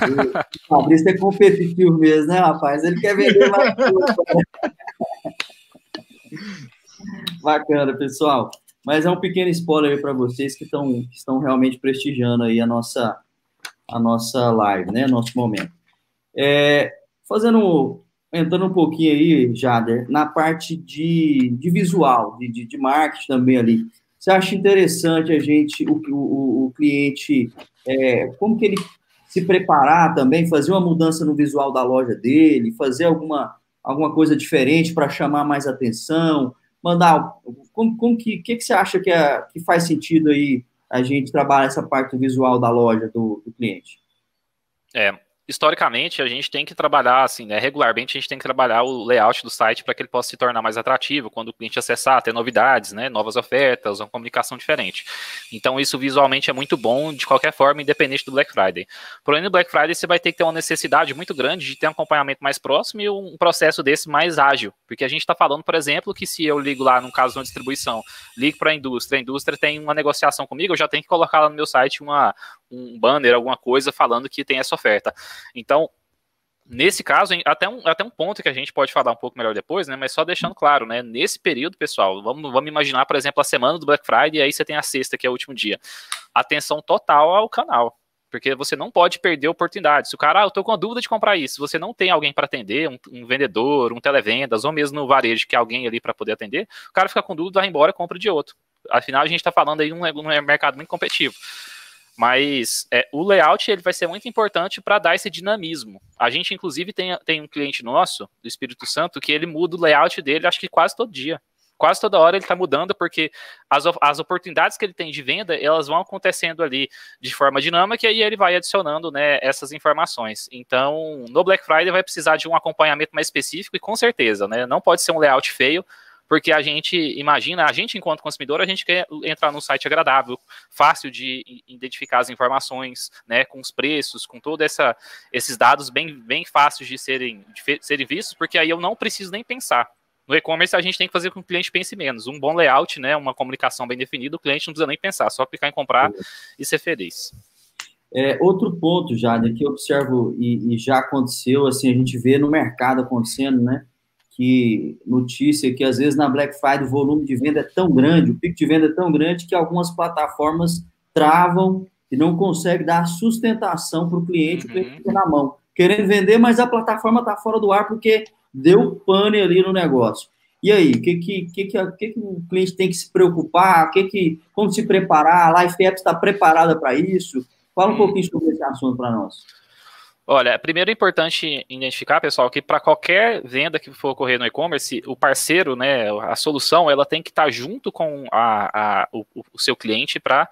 [LAUGHS] O Fabrício é competitivo mesmo, né, rapaz? Ele quer vender mais [LAUGHS] Bacana, pessoal. Mas é um pequeno spoiler para vocês que estão que estão realmente prestigiando aí a nossa a nossa live, né, nosso momento. É, fazendo entrando um pouquinho aí, Jader, na parte de, de visual, de, de, de marketing também ali. Você acha interessante a gente, o, o, o cliente, é, como que ele se preparar também, fazer uma mudança no visual da loja dele, fazer alguma, alguma coisa diferente para chamar mais atenção, mandar. Como, como que, que, que você acha que, é, que faz sentido aí a gente trabalhar essa parte visual da loja do, do cliente? É, historicamente, a gente tem que trabalhar, assim, né, regularmente a gente tem que trabalhar o layout do site para que ele possa se tornar mais atrativo quando o cliente acessar, ter novidades, né, novas ofertas, uma comunicação diferente. Então, isso visualmente é muito bom de qualquer forma, independente do Black Friday. Porém, no Black Friday você vai ter que ter uma necessidade muito grande de ter um acompanhamento mais próximo e um processo desse mais ágil, porque a gente está falando, por exemplo, que se eu ligo lá, no caso de uma distribuição, ligo para a indústria, a indústria tem uma negociação comigo, eu já tenho que colocar lá no meu site uma, um banner, alguma coisa falando que tem essa oferta. Então, nesse caso, até um, até um ponto que a gente pode falar um pouco melhor depois, né? Mas só deixando claro, né? Nesse período, pessoal, vamos, vamos imaginar, por exemplo, a semana do Black Friday, e aí você tem a sexta, que é o último dia. Atenção total ao canal. Porque você não pode perder oportunidades. Se o cara, ah, eu tô com a dúvida de comprar isso, você não tem alguém para atender, um, um, vendedor, um televendas, ou mesmo no varejo que é alguém ali para poder atender, o cara fica com dúvida, vai embora, compra de outro. Afinal, a gente está falando aí de um, um mercado muito competitivo. Mas é, o layout ele vai ser muito importante para dar esse dinamismo. A gente, inclusive, tem, tem um cliente nosso, do Espírito Santo, que ele muda o layout dele, acho que quase todo dia. Quase toda hora ele está mudando, porque as, as oportunidades que ele tem de venda, elas vão acontecendo ali de forma dinâmica, e ele vai adicionando né, essas informações. Então, no Black Friday vai precisar de um acompanhamento mais específico, e com certeza, né? Não pode ser um layout feio, porque a gente imagina, a gente enquanto consumidor, a gente quer entrar num site agradável, fácil de identificar as informações, né, com os preços, com todos esses dados bem, bem fáceis de serem, de serem vistos, porque aí eu não preciso nem pensar. No e-commerce a gente tem que fazer com que o cliente pense menos. Um bom layout, né, uma comunicação bem definida, o cliente não precisa nem pensar, só clicar em comprar é. e ser feliz. É, outro ponto, Jade, que eu observo e, e já aconteceu, assim, a gente vê no mercado acontecendo, né? Que notícia que às vezes na Black Friday o volume de venda é tão grande, o pico de venda é tão grande que algumas plataformas travam e não conseguem dar sustentação para o cliente, uhum. o cliente fica na mão, querendo vender, mas a plataforma está fora do ar porque deu pane ali no negócio. E aí, o que, que, que, que, que, o cliente tem que se preocupar? Que que, como se preparar? A Life Apps está preparada para isso? Fala um uhum. pouquinho sobre esse assunto para nós. Olha, primeiro é importante identificar, pessoal, que para qualquer venda que for ocorrer no e-commerce, o parceiro, né, a solução, ela tem que estar tá junto com a, a, o, o, seu cliente para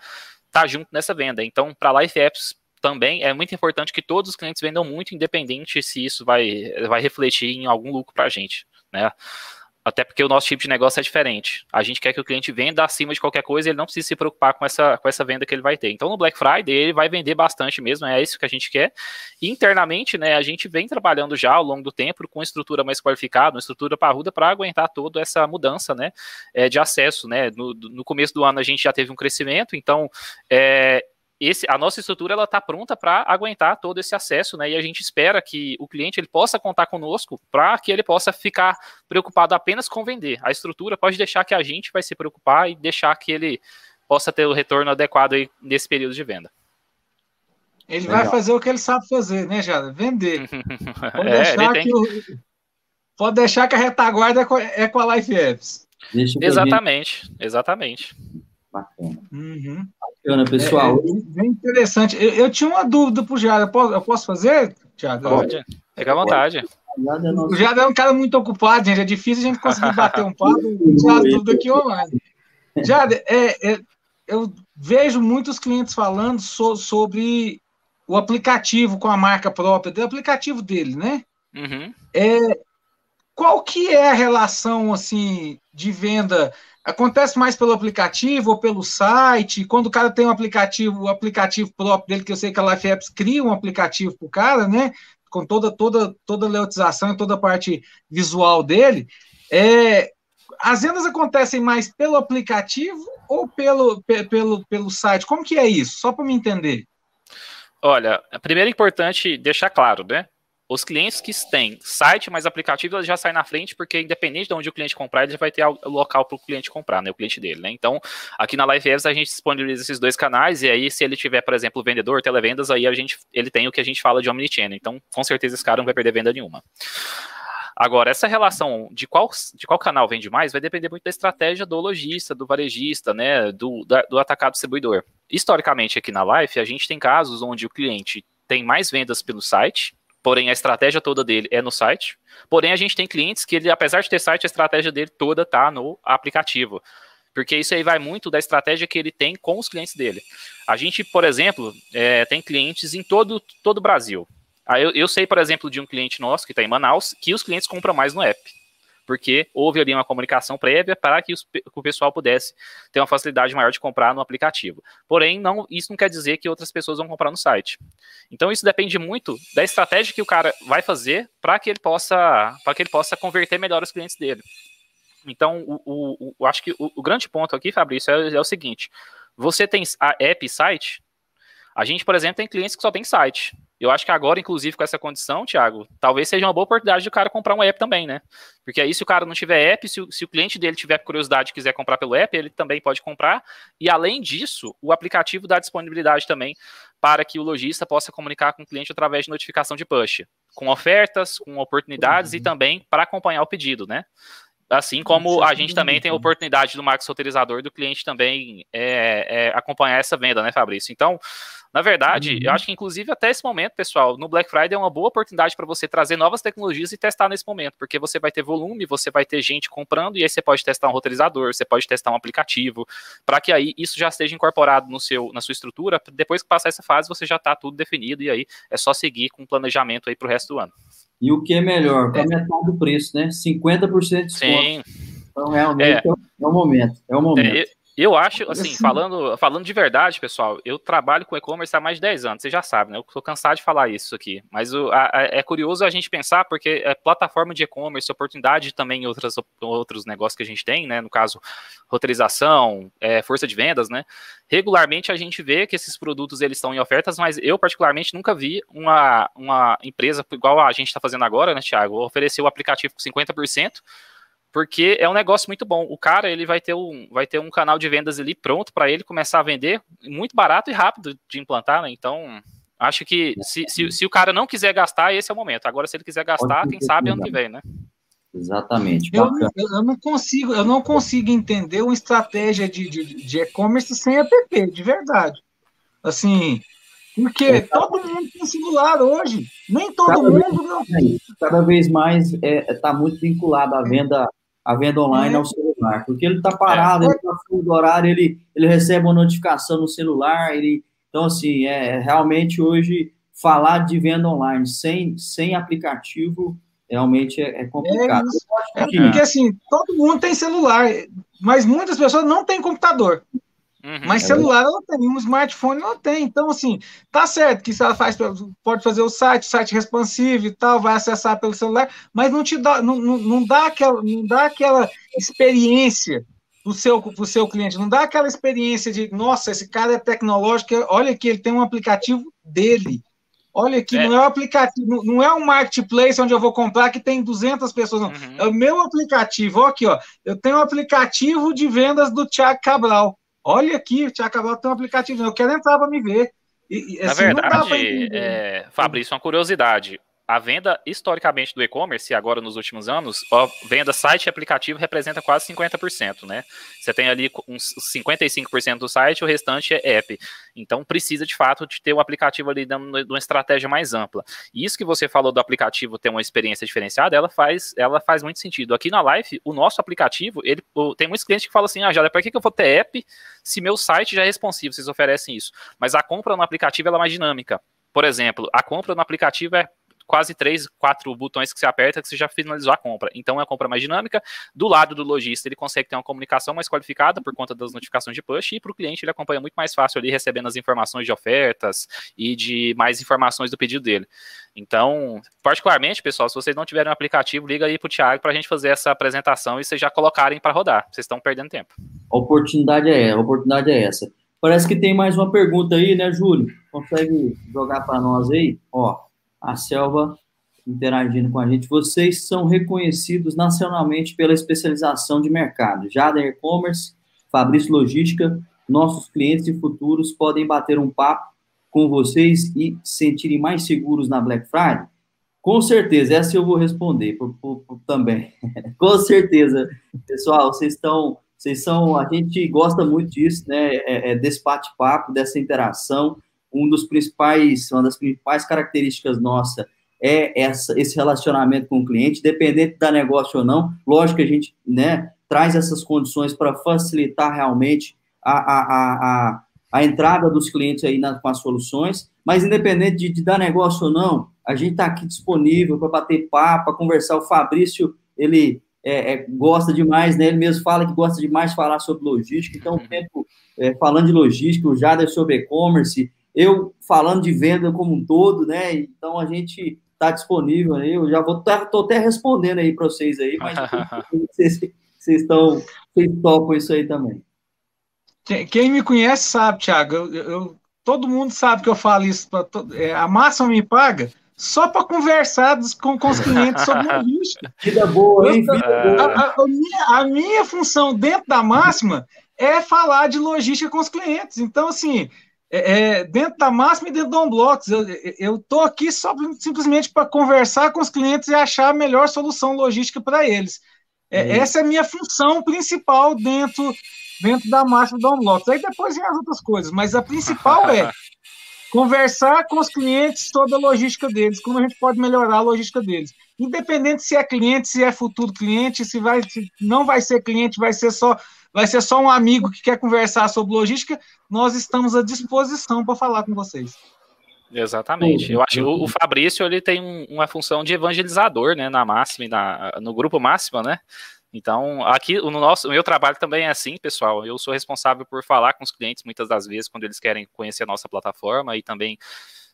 estar tá junto nessa venda. Então, para Life Apps também é muito importante que todos os clientes vendam muito, independente se isso vai, vai refletir em algum lucro para a gente, né? Até porque o nosso tipo de negócio é diferente. A gente quer que o cliente venda acima de qualquer coisa, ele não precisa se preocupar com essa, com essa venda que ele vai ter. Então, no Black Friday, ele vai vender bastante mesmo, é isso que a gente quer. E, internamente, né, a gente vem trabalhando já ao longo do tempo com estrutura mais qualificada, uma estrutura parruda para aguentar toda essa mudança né, é, de acesso. Né? No, no começo do ano, a gente já teve um crescimento, então é, esse, a nossa estrutura ela está pronta para aguentar todo esse acesso, né? E a gente espera que o cliente ele possa contar conosco para que ele possa ficar preocupado apenas com vender. A estrutura pode deixar que a gente vai se preocupar e deixar que ele possa ter o retorno adequado aí nesse período de venda. Ele Legal. vai fazer o que ele sabe fazer, né, Jada? Vender. [LAUGHS] Pode, é, deixar que o... Pode deixar que a retaguarda é com a Life Apps. Exatamente, exatamente. Bacana. Uhum. Bacana, pessoal. É, é bem interessante. Eu, eu, tinha uma dúvida pro Jada. Eu posso, eu posso fazer, Thiago? Pode. Fica à vontade. O Jada é um cara muito ocupado, gente. É difícil a gente conseguir bater um papo [LAUGHS] e tirar tudo aqui online. Jada, é, é, eu vejo muitos clientes falando so, sobre o aplicativo com a marca própria, do aplicativo dele, né? Uhum. É, qual que é a relação assim de venda Acontece mais pelo aplicativo ou pelo site. Quando o cara tem um aplicativo, o aplicativo próprio dele, que eu sei que a Life Apps cria um aplicativo para o cara, né? Com toda, toda, toda a leotização e toda a parte visual dele. É, as vendas acontecem mais pelo aplicativo ou pelo, pelo, pelo site? Como que é isso? Só para me entender. Olha, primeiro é importante deixar claro, né? Os clientes que têm site mais aplicativo, já saem na frente, porque independente de onde o cliente comprar, ele já vai ter o local para o cliente comprar, né? O cliente dele, né? Então, aqui na Live a gente disponibiliza esses dois canais, e aí, se ele tiver, por exemplo, vendedor, televendas, aí a gente, ele tem o que a gente fala de omnichannel. Então, com certeza, esse cara não vai perder venda nenhuma. Agora, essa relação de qual, de qual canal vende mais vai depender muito da estratégia do lojista, do varejista, né, do, da, do atacado distribuidor. Historicamente, aqui na Life, a gente tem casos onde o cliente tem mais vendas pelo site, porém a estratégia toda dele é no site. Porém, a gente tem clientes que ele, apesar de ter site, a estratégia dele toda tá no aplicativo. Porque isso aí vai muito da estratégia que ele tem com os clientes dele. A gente, por exemplo, é, tem clientes em todo, todo o Brasil. Eu, eu sei, por exemplo, de um cliente nosso que está em Manaus, que os clientes compram mais no app porque houve ali uma comunicação prévia para que, os, que, o pessoal pudesse ter uma facilidade maior de comprar no aplicativo. Porém, não, isso não quer dizer que outras pessoas vão comprar no site. Então, isso depende muito da estratégia que o cara vai fazer para que ele possa para que ele possa converter melhor os clientes dele. Então, o, o, o acho que o, o, grande ponto aqui, Fabrício, é, é o seguinte: você tem a app e site. A gente, por exemplo, tem clientes que só tem site. Eu acho que agora, inclusive, com essa condição, Thiago, talvez seja uma boa oportunidade do cara comprar um app também, né? Porque aí, se o cara não tiver app, se o, se o cliente dele tiver curiosidade e quiser comprar pelo app, ele também pode comprar. E além disso, o aplicativo dá disponibilidade também para que o lojista possa comunicar com o cliente através de notificação de push, com ofertas, com oportunidades uhum. e também para acompanhar o pedido, né? Assim como a gente também tem a oportunidade do marketing autorizador do cliente também é, é, acompanhar essa venda, né, Fabrício? Então, na verdade, uhum. eu acho que inclusive até esse momento, pessoal, no Black Friday é uma boa oportunidade para você trazer novas tecnologias e testar nesse momento, porque você vai ter volume, você vai ter gente comprando e aí você pode testar um roteirizador, você pode testar um aplicativo, para que aí isso já esteja incorporado no seu, na sua estrutura. Depois que passar essa fase, você já está tudo definido e aí é só seguir com o planejamento aí para o resto do ano. E o que é melhor, com a metade do preço, né? 50% de desconto. Sim. Então, realmente é, é o momento. É o momento. É, eu acho, assim, falando, falando de verdade, pessoal, eu trabalho com e-commerce há mais de 10 anos, você já sabe, né? Eu tô cansado de falar isso aqui. Mas o, a, a, é curioso a gente pensar, porque é plataforma de e-commerce, oportunidade também em outras, outros negócios que a gente tem, né? No caso, roteirização, é, força de vendas, né? Regularmente a gente vê que esses produtos eles estão em ofertas, mas eu, particularmente, nunca vi uma, uma empresa igual a gente está fazendo agora, né, Thiago? Oferecer o aplicativo com 50% porque é um negócio muito bom. O cara ele vai ter um, vai ter um canal de vendas ali pronto para ele começar a vender, muito barato e rápido de implantar, né? Então, acho que se, se, se, o cara não quiser gastar, esse é o momento. Agora, se ele quiser gastar, quem sabe ano que vem, né? Exatamente. Eu, eu, não consigo, eu não consigo entender uma estratégia de, de, de e-commerce sem app, de verdade. Assim, porque é, todo mundo tem celular hoje. Nem todo cada mundo. Vez, cada vez mais está é, tá muito vinculado à venda a venda online é. ao celular, porque ele está parado, é. ele está fora do horário, ele, ele recebe uma notificação no celular, ele, então, assim, é realmente hoje falar de venda online sem, sem aplicativo realmente é, é complicado. É, que... porque, assim, todo mundo tem celular, mas muitas pessoas não têm computador. Uhum, Mas é celular ela tem, um smartphone ela tem. Então, assim, tá certo que ela faz, pode fazer o site, site responsive e tal, vai acessar pelo celular, mas não te dá, não, não, não dá aquela, não dá aquela experiência do seu, do seu cliente, não dá aquela experiência de, nossa, esse cara é tecnológico, olha que ele tem um aplicativo dele. Olha aqui, é. não é um aplicativo, não é um marketplace onde eu vou comprar que tem 200 pessoas, não. Uhum. É o meu aplicativo. Ó, aqui, ó. Eu tenho um aplicativo de vendas do Thiago Cabral. Olha aqui, o Tiago Cabral tem um aplicativo, eu quero entrar para me ver. E, assim, Na verdade, é, Fabrício, uma curiosidade a venda historicamente do e-commerce, agora nos últimos anos, a venda site e aplicativo representa quase 50%, né? Você tem ali uns 55% do site, o restante é app. Então precisa de fato de ter o um aplicativo ali dando uma estratégia mais ampla. E isso que você falou do aplicativo ter uma experiência diferenciada, ela faz, ela faz muito sentido. Aqui na Live, o nosso aplicativo, ele tem muitos clientes que falam assim: "Ah, já, para que eu vou ter app se meu site já é responsivo, vocês oferecem isso?". Mas a compra no aplicativo ela é mais dinâmica. Por exemplo, a compra no aplicativo é quase três, quatro botões que você aperta que você já finalizou a compra. Então é uma compra mais dinâmica. Do lado do lojista, ele consegue ter uma comunicação mais qualificada por conta das notificações de push, e para o cliente ele acompanha muito mais fácil ali, recebendo as informações de ofertas e de mais informações do pedido dele. Então, particularmente, pessoal, se vocês não tiverem um aplicativo, liga aí para o Thiago para a gente fazer essa apresentação e vocês já colocarem para rodar. Vocês estão perdendo tempo. A oportunidade é, a oportunidade é essa. Parece que tem mais uma pergunta aí, né, Júlio? Consegue jogar para nós aí? Ó, a Selva interagindo com a gente. Vocês são reconhecidos nacionalmente pela especialização de mercado. Jada E-Commerce, Fabrício Logística, nossos clientes e futuros podem bater um papo com vocês e sentirem mais seguros na Black Friday? Com certeza, essa eu vou responder por, por, por, também. [LAUGHS] com certeza, pessoal, vocês estão, vocês são, a gente gosta muito disso, né? É, é desse bate-papo, dessa interação um dos principais, uma das principais características nossa é essa, esse relacionamento com o cliente, dependente da negócio ou não. Lógico que a gente né, traz essas condições para facilitar realmente a, a, a, a, entrada dos clientes aí na, com as soluções, mas independente de, de dar negócio ou não, a gente está aqui disponível para bater papo, para conversar. O Fabrício, ele é, é, gosta demais, né? Ele mesmo fala que gosta demais de falar sobre logística, então o tempo é, falando de logística, o Jader sobre e-commerce, eu falando de venda como um todo, né? Então a gente está disponível aí. Eu já vou estar tá, até respondendo aí para vocês aí, mas [LAUGHS] vocês, estão vocês topam isso aí também. Quem me conhece sabe, Thiago. Eu, eu, todo mundo sabe que eu falo isso. Pra, é, a máxima me paga só para conversar com, com os clientes sobre logística. [LAUGHS] Vida boa, hein? Vida boa. A, a, a, minha, a minha função dentro da máxima é falar de logística com os clientes. Então, assim, é, é, dentro da máxima e dentro do Unblocks. Eu estou aqui só simplesmente para conversar com os clientes e achar a melhor solução logística para eles. É, essa é a minha função principal dentro, dentro da máxima do Unblocks. Aí depois vem as outras coisas, mas a principal é [LAUGHS] conversar com os clientes sobre a logística deles, como a gente pode melhorar a logística deles. Independente se é cliente, se é futuro cliente, se vai, se não vai ser cliente, vai ser só vai ser só um amigo que quer conversar sobre logística, nós estamos à disposição para falar com vocês. Exatamente. Eu acho que o, Fabrício ele tem um, uma função de evangelizador, né, na máxima, na, no grupo máxima, né? Então, aqui no nosso, o meu trabalho também é assim, pessoal. Eu sou responsável por falar com os clientes muitas das vezes quando eles querem conhecer a nossa plataforma e também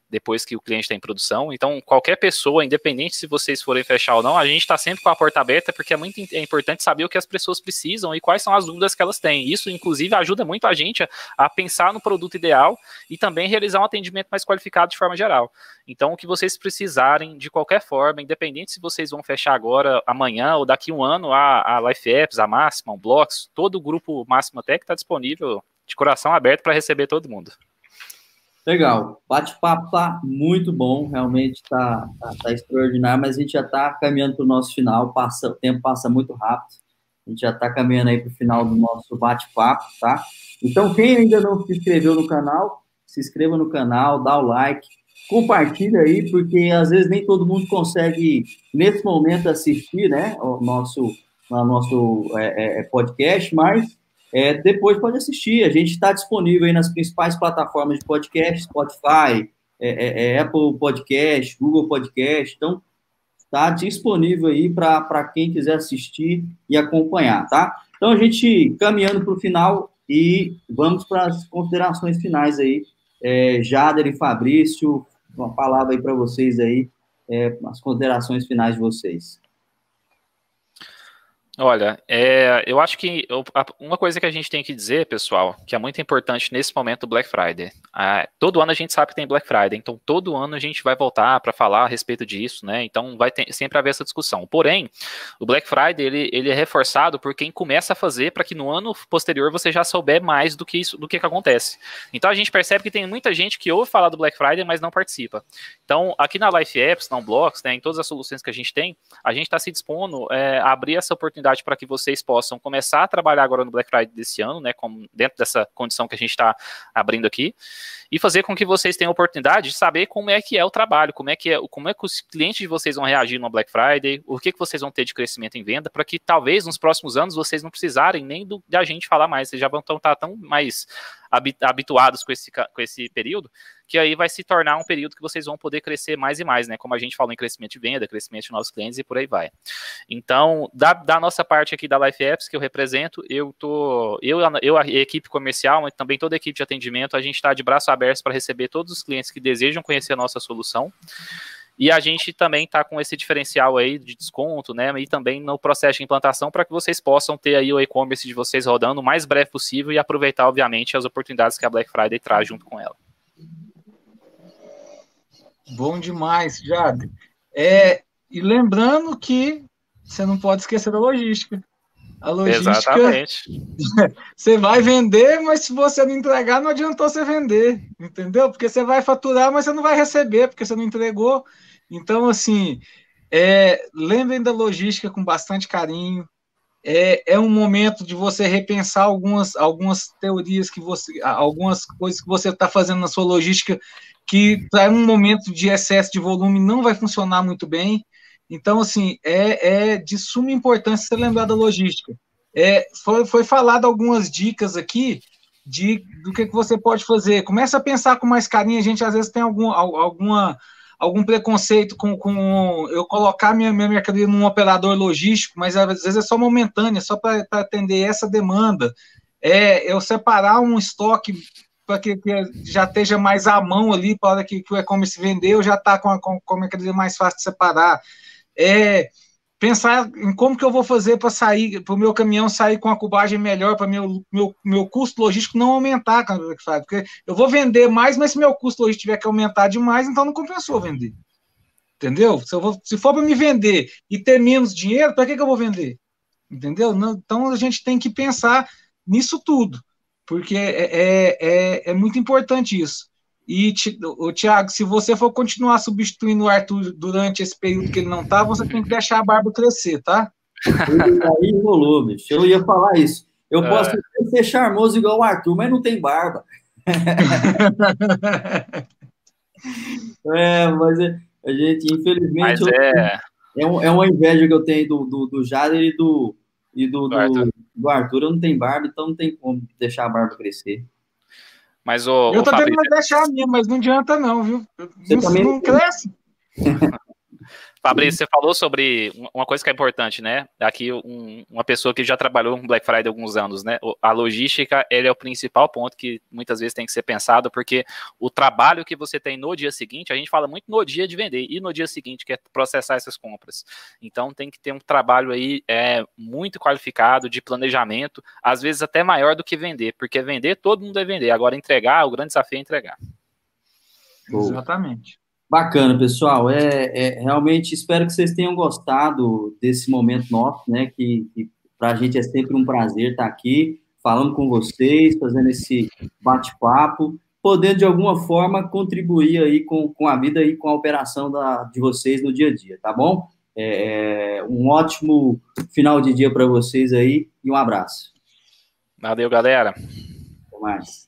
depois que o cliente está em produção. Então, qualquer pessoa, independente se vocês forem fechar ou não, a gente está sempre com a porta aberta, porque é muito é importante saber o que as pessoas precisam e quais são as dúvidas que elas têm. Isso, inclusive, ajuda muito a gente a, a pensar no produto ideal e também realizar um atendimento mais qualificado de forma geral. Então, o que vocês precisarem, de qualquer forma, independente se vocês vão fechar agora, amanhã ou daqui um ano, a, a Life Apps, a Máxima, o Blocks, todo o grupo Máxima Tech está disponível de coração aberto para receber todo mundo. Legal. Bate-papo tá muito bom, realmente tá, tá, tá, extraordinário, mas a gente já está caminhando para o nosso final, passa, o tempo passa muito rápido. A gente já está caminhando aí para o final do nosso bate-papo, tá? Então, quem ainda não se inscreveu no canal, se inscreva no canal, dá o like, compartilha aí, porque às vezes nem todo mundo consegue, nesse momento, assistir, né, o nosso, o nosso é, é, podcast, mas é, depois pode assistir. A gente está disponível aí nas principais plataformas de podcast, Spotify, é, é, é Apple Podcast, Google Podcast. Então, está disponível aí para quem quiser assistir e acompanhar, tá? Então, a gente caminhando para o final e vamos para as considerações finais aí. É, Jader e Fabrício, uma palavra aí para vocês aí, é, as considerações finais de vocês. Olha, é, eu acho que uma coisa que a gente tem que dizer, pessoal, que é muito importante nesse momento do Black Friday. todo ano a gente sabe que tem Black Friday, então todo ano a gente vai voltar para falar a respeito disso, né? Então vai ter, sempre haver essa discussão. Porém, o Black Friday ele, ele é reforçado por quem começa a fazer para que no ano posterior você já souber mais do que isso, do que, que acontece. Então a gente percebe que tem muita gente que ouve falar do Black Friday, mas não participa. Então aqui na Life Apps, na Blocks, né, em todas as soluções que a gente tem, a gente está se dispondo é, a abrir essa oportunidade oportunidade para que vocês possam começar a trabalhar agora no Black Friday desse ano, né, como dentro dessa condição que a gente está abrindo aqui, e fazer com que vocês tenham a oportunidade de saber como é que é o trabalho, como é que é, como é que os clientes de vocês vão reagir no Black Friday, o que, que vocês vão ter de crescimento em venda, para que talvez nos próximos anos vocês não precisarem nem do, da gente falar mais, vocês já vão estar tão mais habituados com esse, com esse período, que aí vai se tornar um período que vocês vão poder crescer mais e mais, né? Como a gente falou em crescimento de venda, crescimento de novos clientes e por aí vai. Então, da, da nossa parte aqui da Life Apps que eu represento, eu tô, eu, eu a equipe comercial, mas também toda a equipe de atendimento, a gente está de braço aberto para receber todos os clientes que desejam conhecer a nossa solução. E a gente também está com esse diferencial aí de desconto, né? E também no processo de implantação para que vocês possam ter aí o e-commerce de vocês rodando o mais breve possível e aproveitar, obviamente, as oportunidades que a Black Friday traz junto com ela. Bom demais, Jade. É, e lembrando que você não pode esquecer da logística. A logística. Exatamente. [LAUGHS] Você vai vender, mas se você não entregar, não adiantou você vender, entendeu? Porque você vai faturar, mas você não vai receber, porque você não entregou. Então, assim, é, lembrem da logística com bastante carinho. É, é um momento de você repensar algumas, algumas teorias que você, algumas coisas que você está fazendo na sua logística que para um momento de excesso de volume não vai funcionar muito bem. Então, assim, é, é de suma importância você lembrar da logística. É, foi, foi falado algumas dicas aqui de do que, que você pode fazer. Começa a pensar com mais carinho. A gente às vezes tem algum, alguma, algum preconceito com, com eu colocar minha, minha mercadoria num operador logístico, mas às vezes é só momentânea, só para atender essa demanda. É eu separar um estoque para que, que, já esteja mais à mão ali, para que, que o e-commerce vendeu, já está com a, com, com a mercadoria mais fácil de separar. É, pensar em como que eu vou fazer para sair, para o meu caminhão sair com a cubagem melhor, para meu, meu, meu custo logístico não aumentar, porque eu vou vender mais, mas se meu custo logístico tiver que aumentar demais, então não compensou vender. Entendeu? Se, vou, se for para me vender e ter menos dinheiro, para que, que eu vou vender? Entendeu? Não, então a gente tem que pensar nisso tudo, porque é, é, é, é muito importante isso. E, o Thiago, se você for continuar substituindo o Arthur durante esse período que ele não tá, você tem que deixar a barba crescer, tá? Aí rolou, bicho. Eu ia falar isso. Eu é. posso ser charmoso igual o Arthur, mas não tem barba. [LAUGHS] é, mas a gente, infelizmente, mas é... é, é uma inveja que eu tenho do, do, do Jader e do, e do, do, do, Arthur. do Arthur. Eu não tenho barba, então não tem como deixar a barba crescer. Mas o. Eu tô tentando deixar a minha, mas não adianta, não, viu? Você não, também... não cresce. [LAUGHS] Fabrício, você falou sobre uma coisa que é importante, né? Aqui, um, uma pessoa que já trabalhou com Black Friday há alguns anos, né? A logística, ele é o principal ponto que muitas vezes tem que ser pensado, porque o trabalho que você tem no dia seguinte, a gente fala muito no dia de vender, e no dia seguinte, que é processar essas compras. Então, tem que ter um trabalho aí é, muito qualificado, de planejamento, às vezes até maior do que vender, porque vender, todo mundo é vender. Agora, entregar, o grande desafio é entregar. Exatamente. Bacana, pessoal. É, é, realmente espero que vocês tenham gostado desse momento nosso, né? Que, que para a gente é sempre um prazer estar aqui falando com vocês, fazendo esse bate-papo, podendo de alguma forma contribuir aí com, com a vida e com a operação da, de vocês no dia a dia, tá bom? É, é um ótimo final de dia para vocês aí e um abraço. Valeu, galera. Até mais.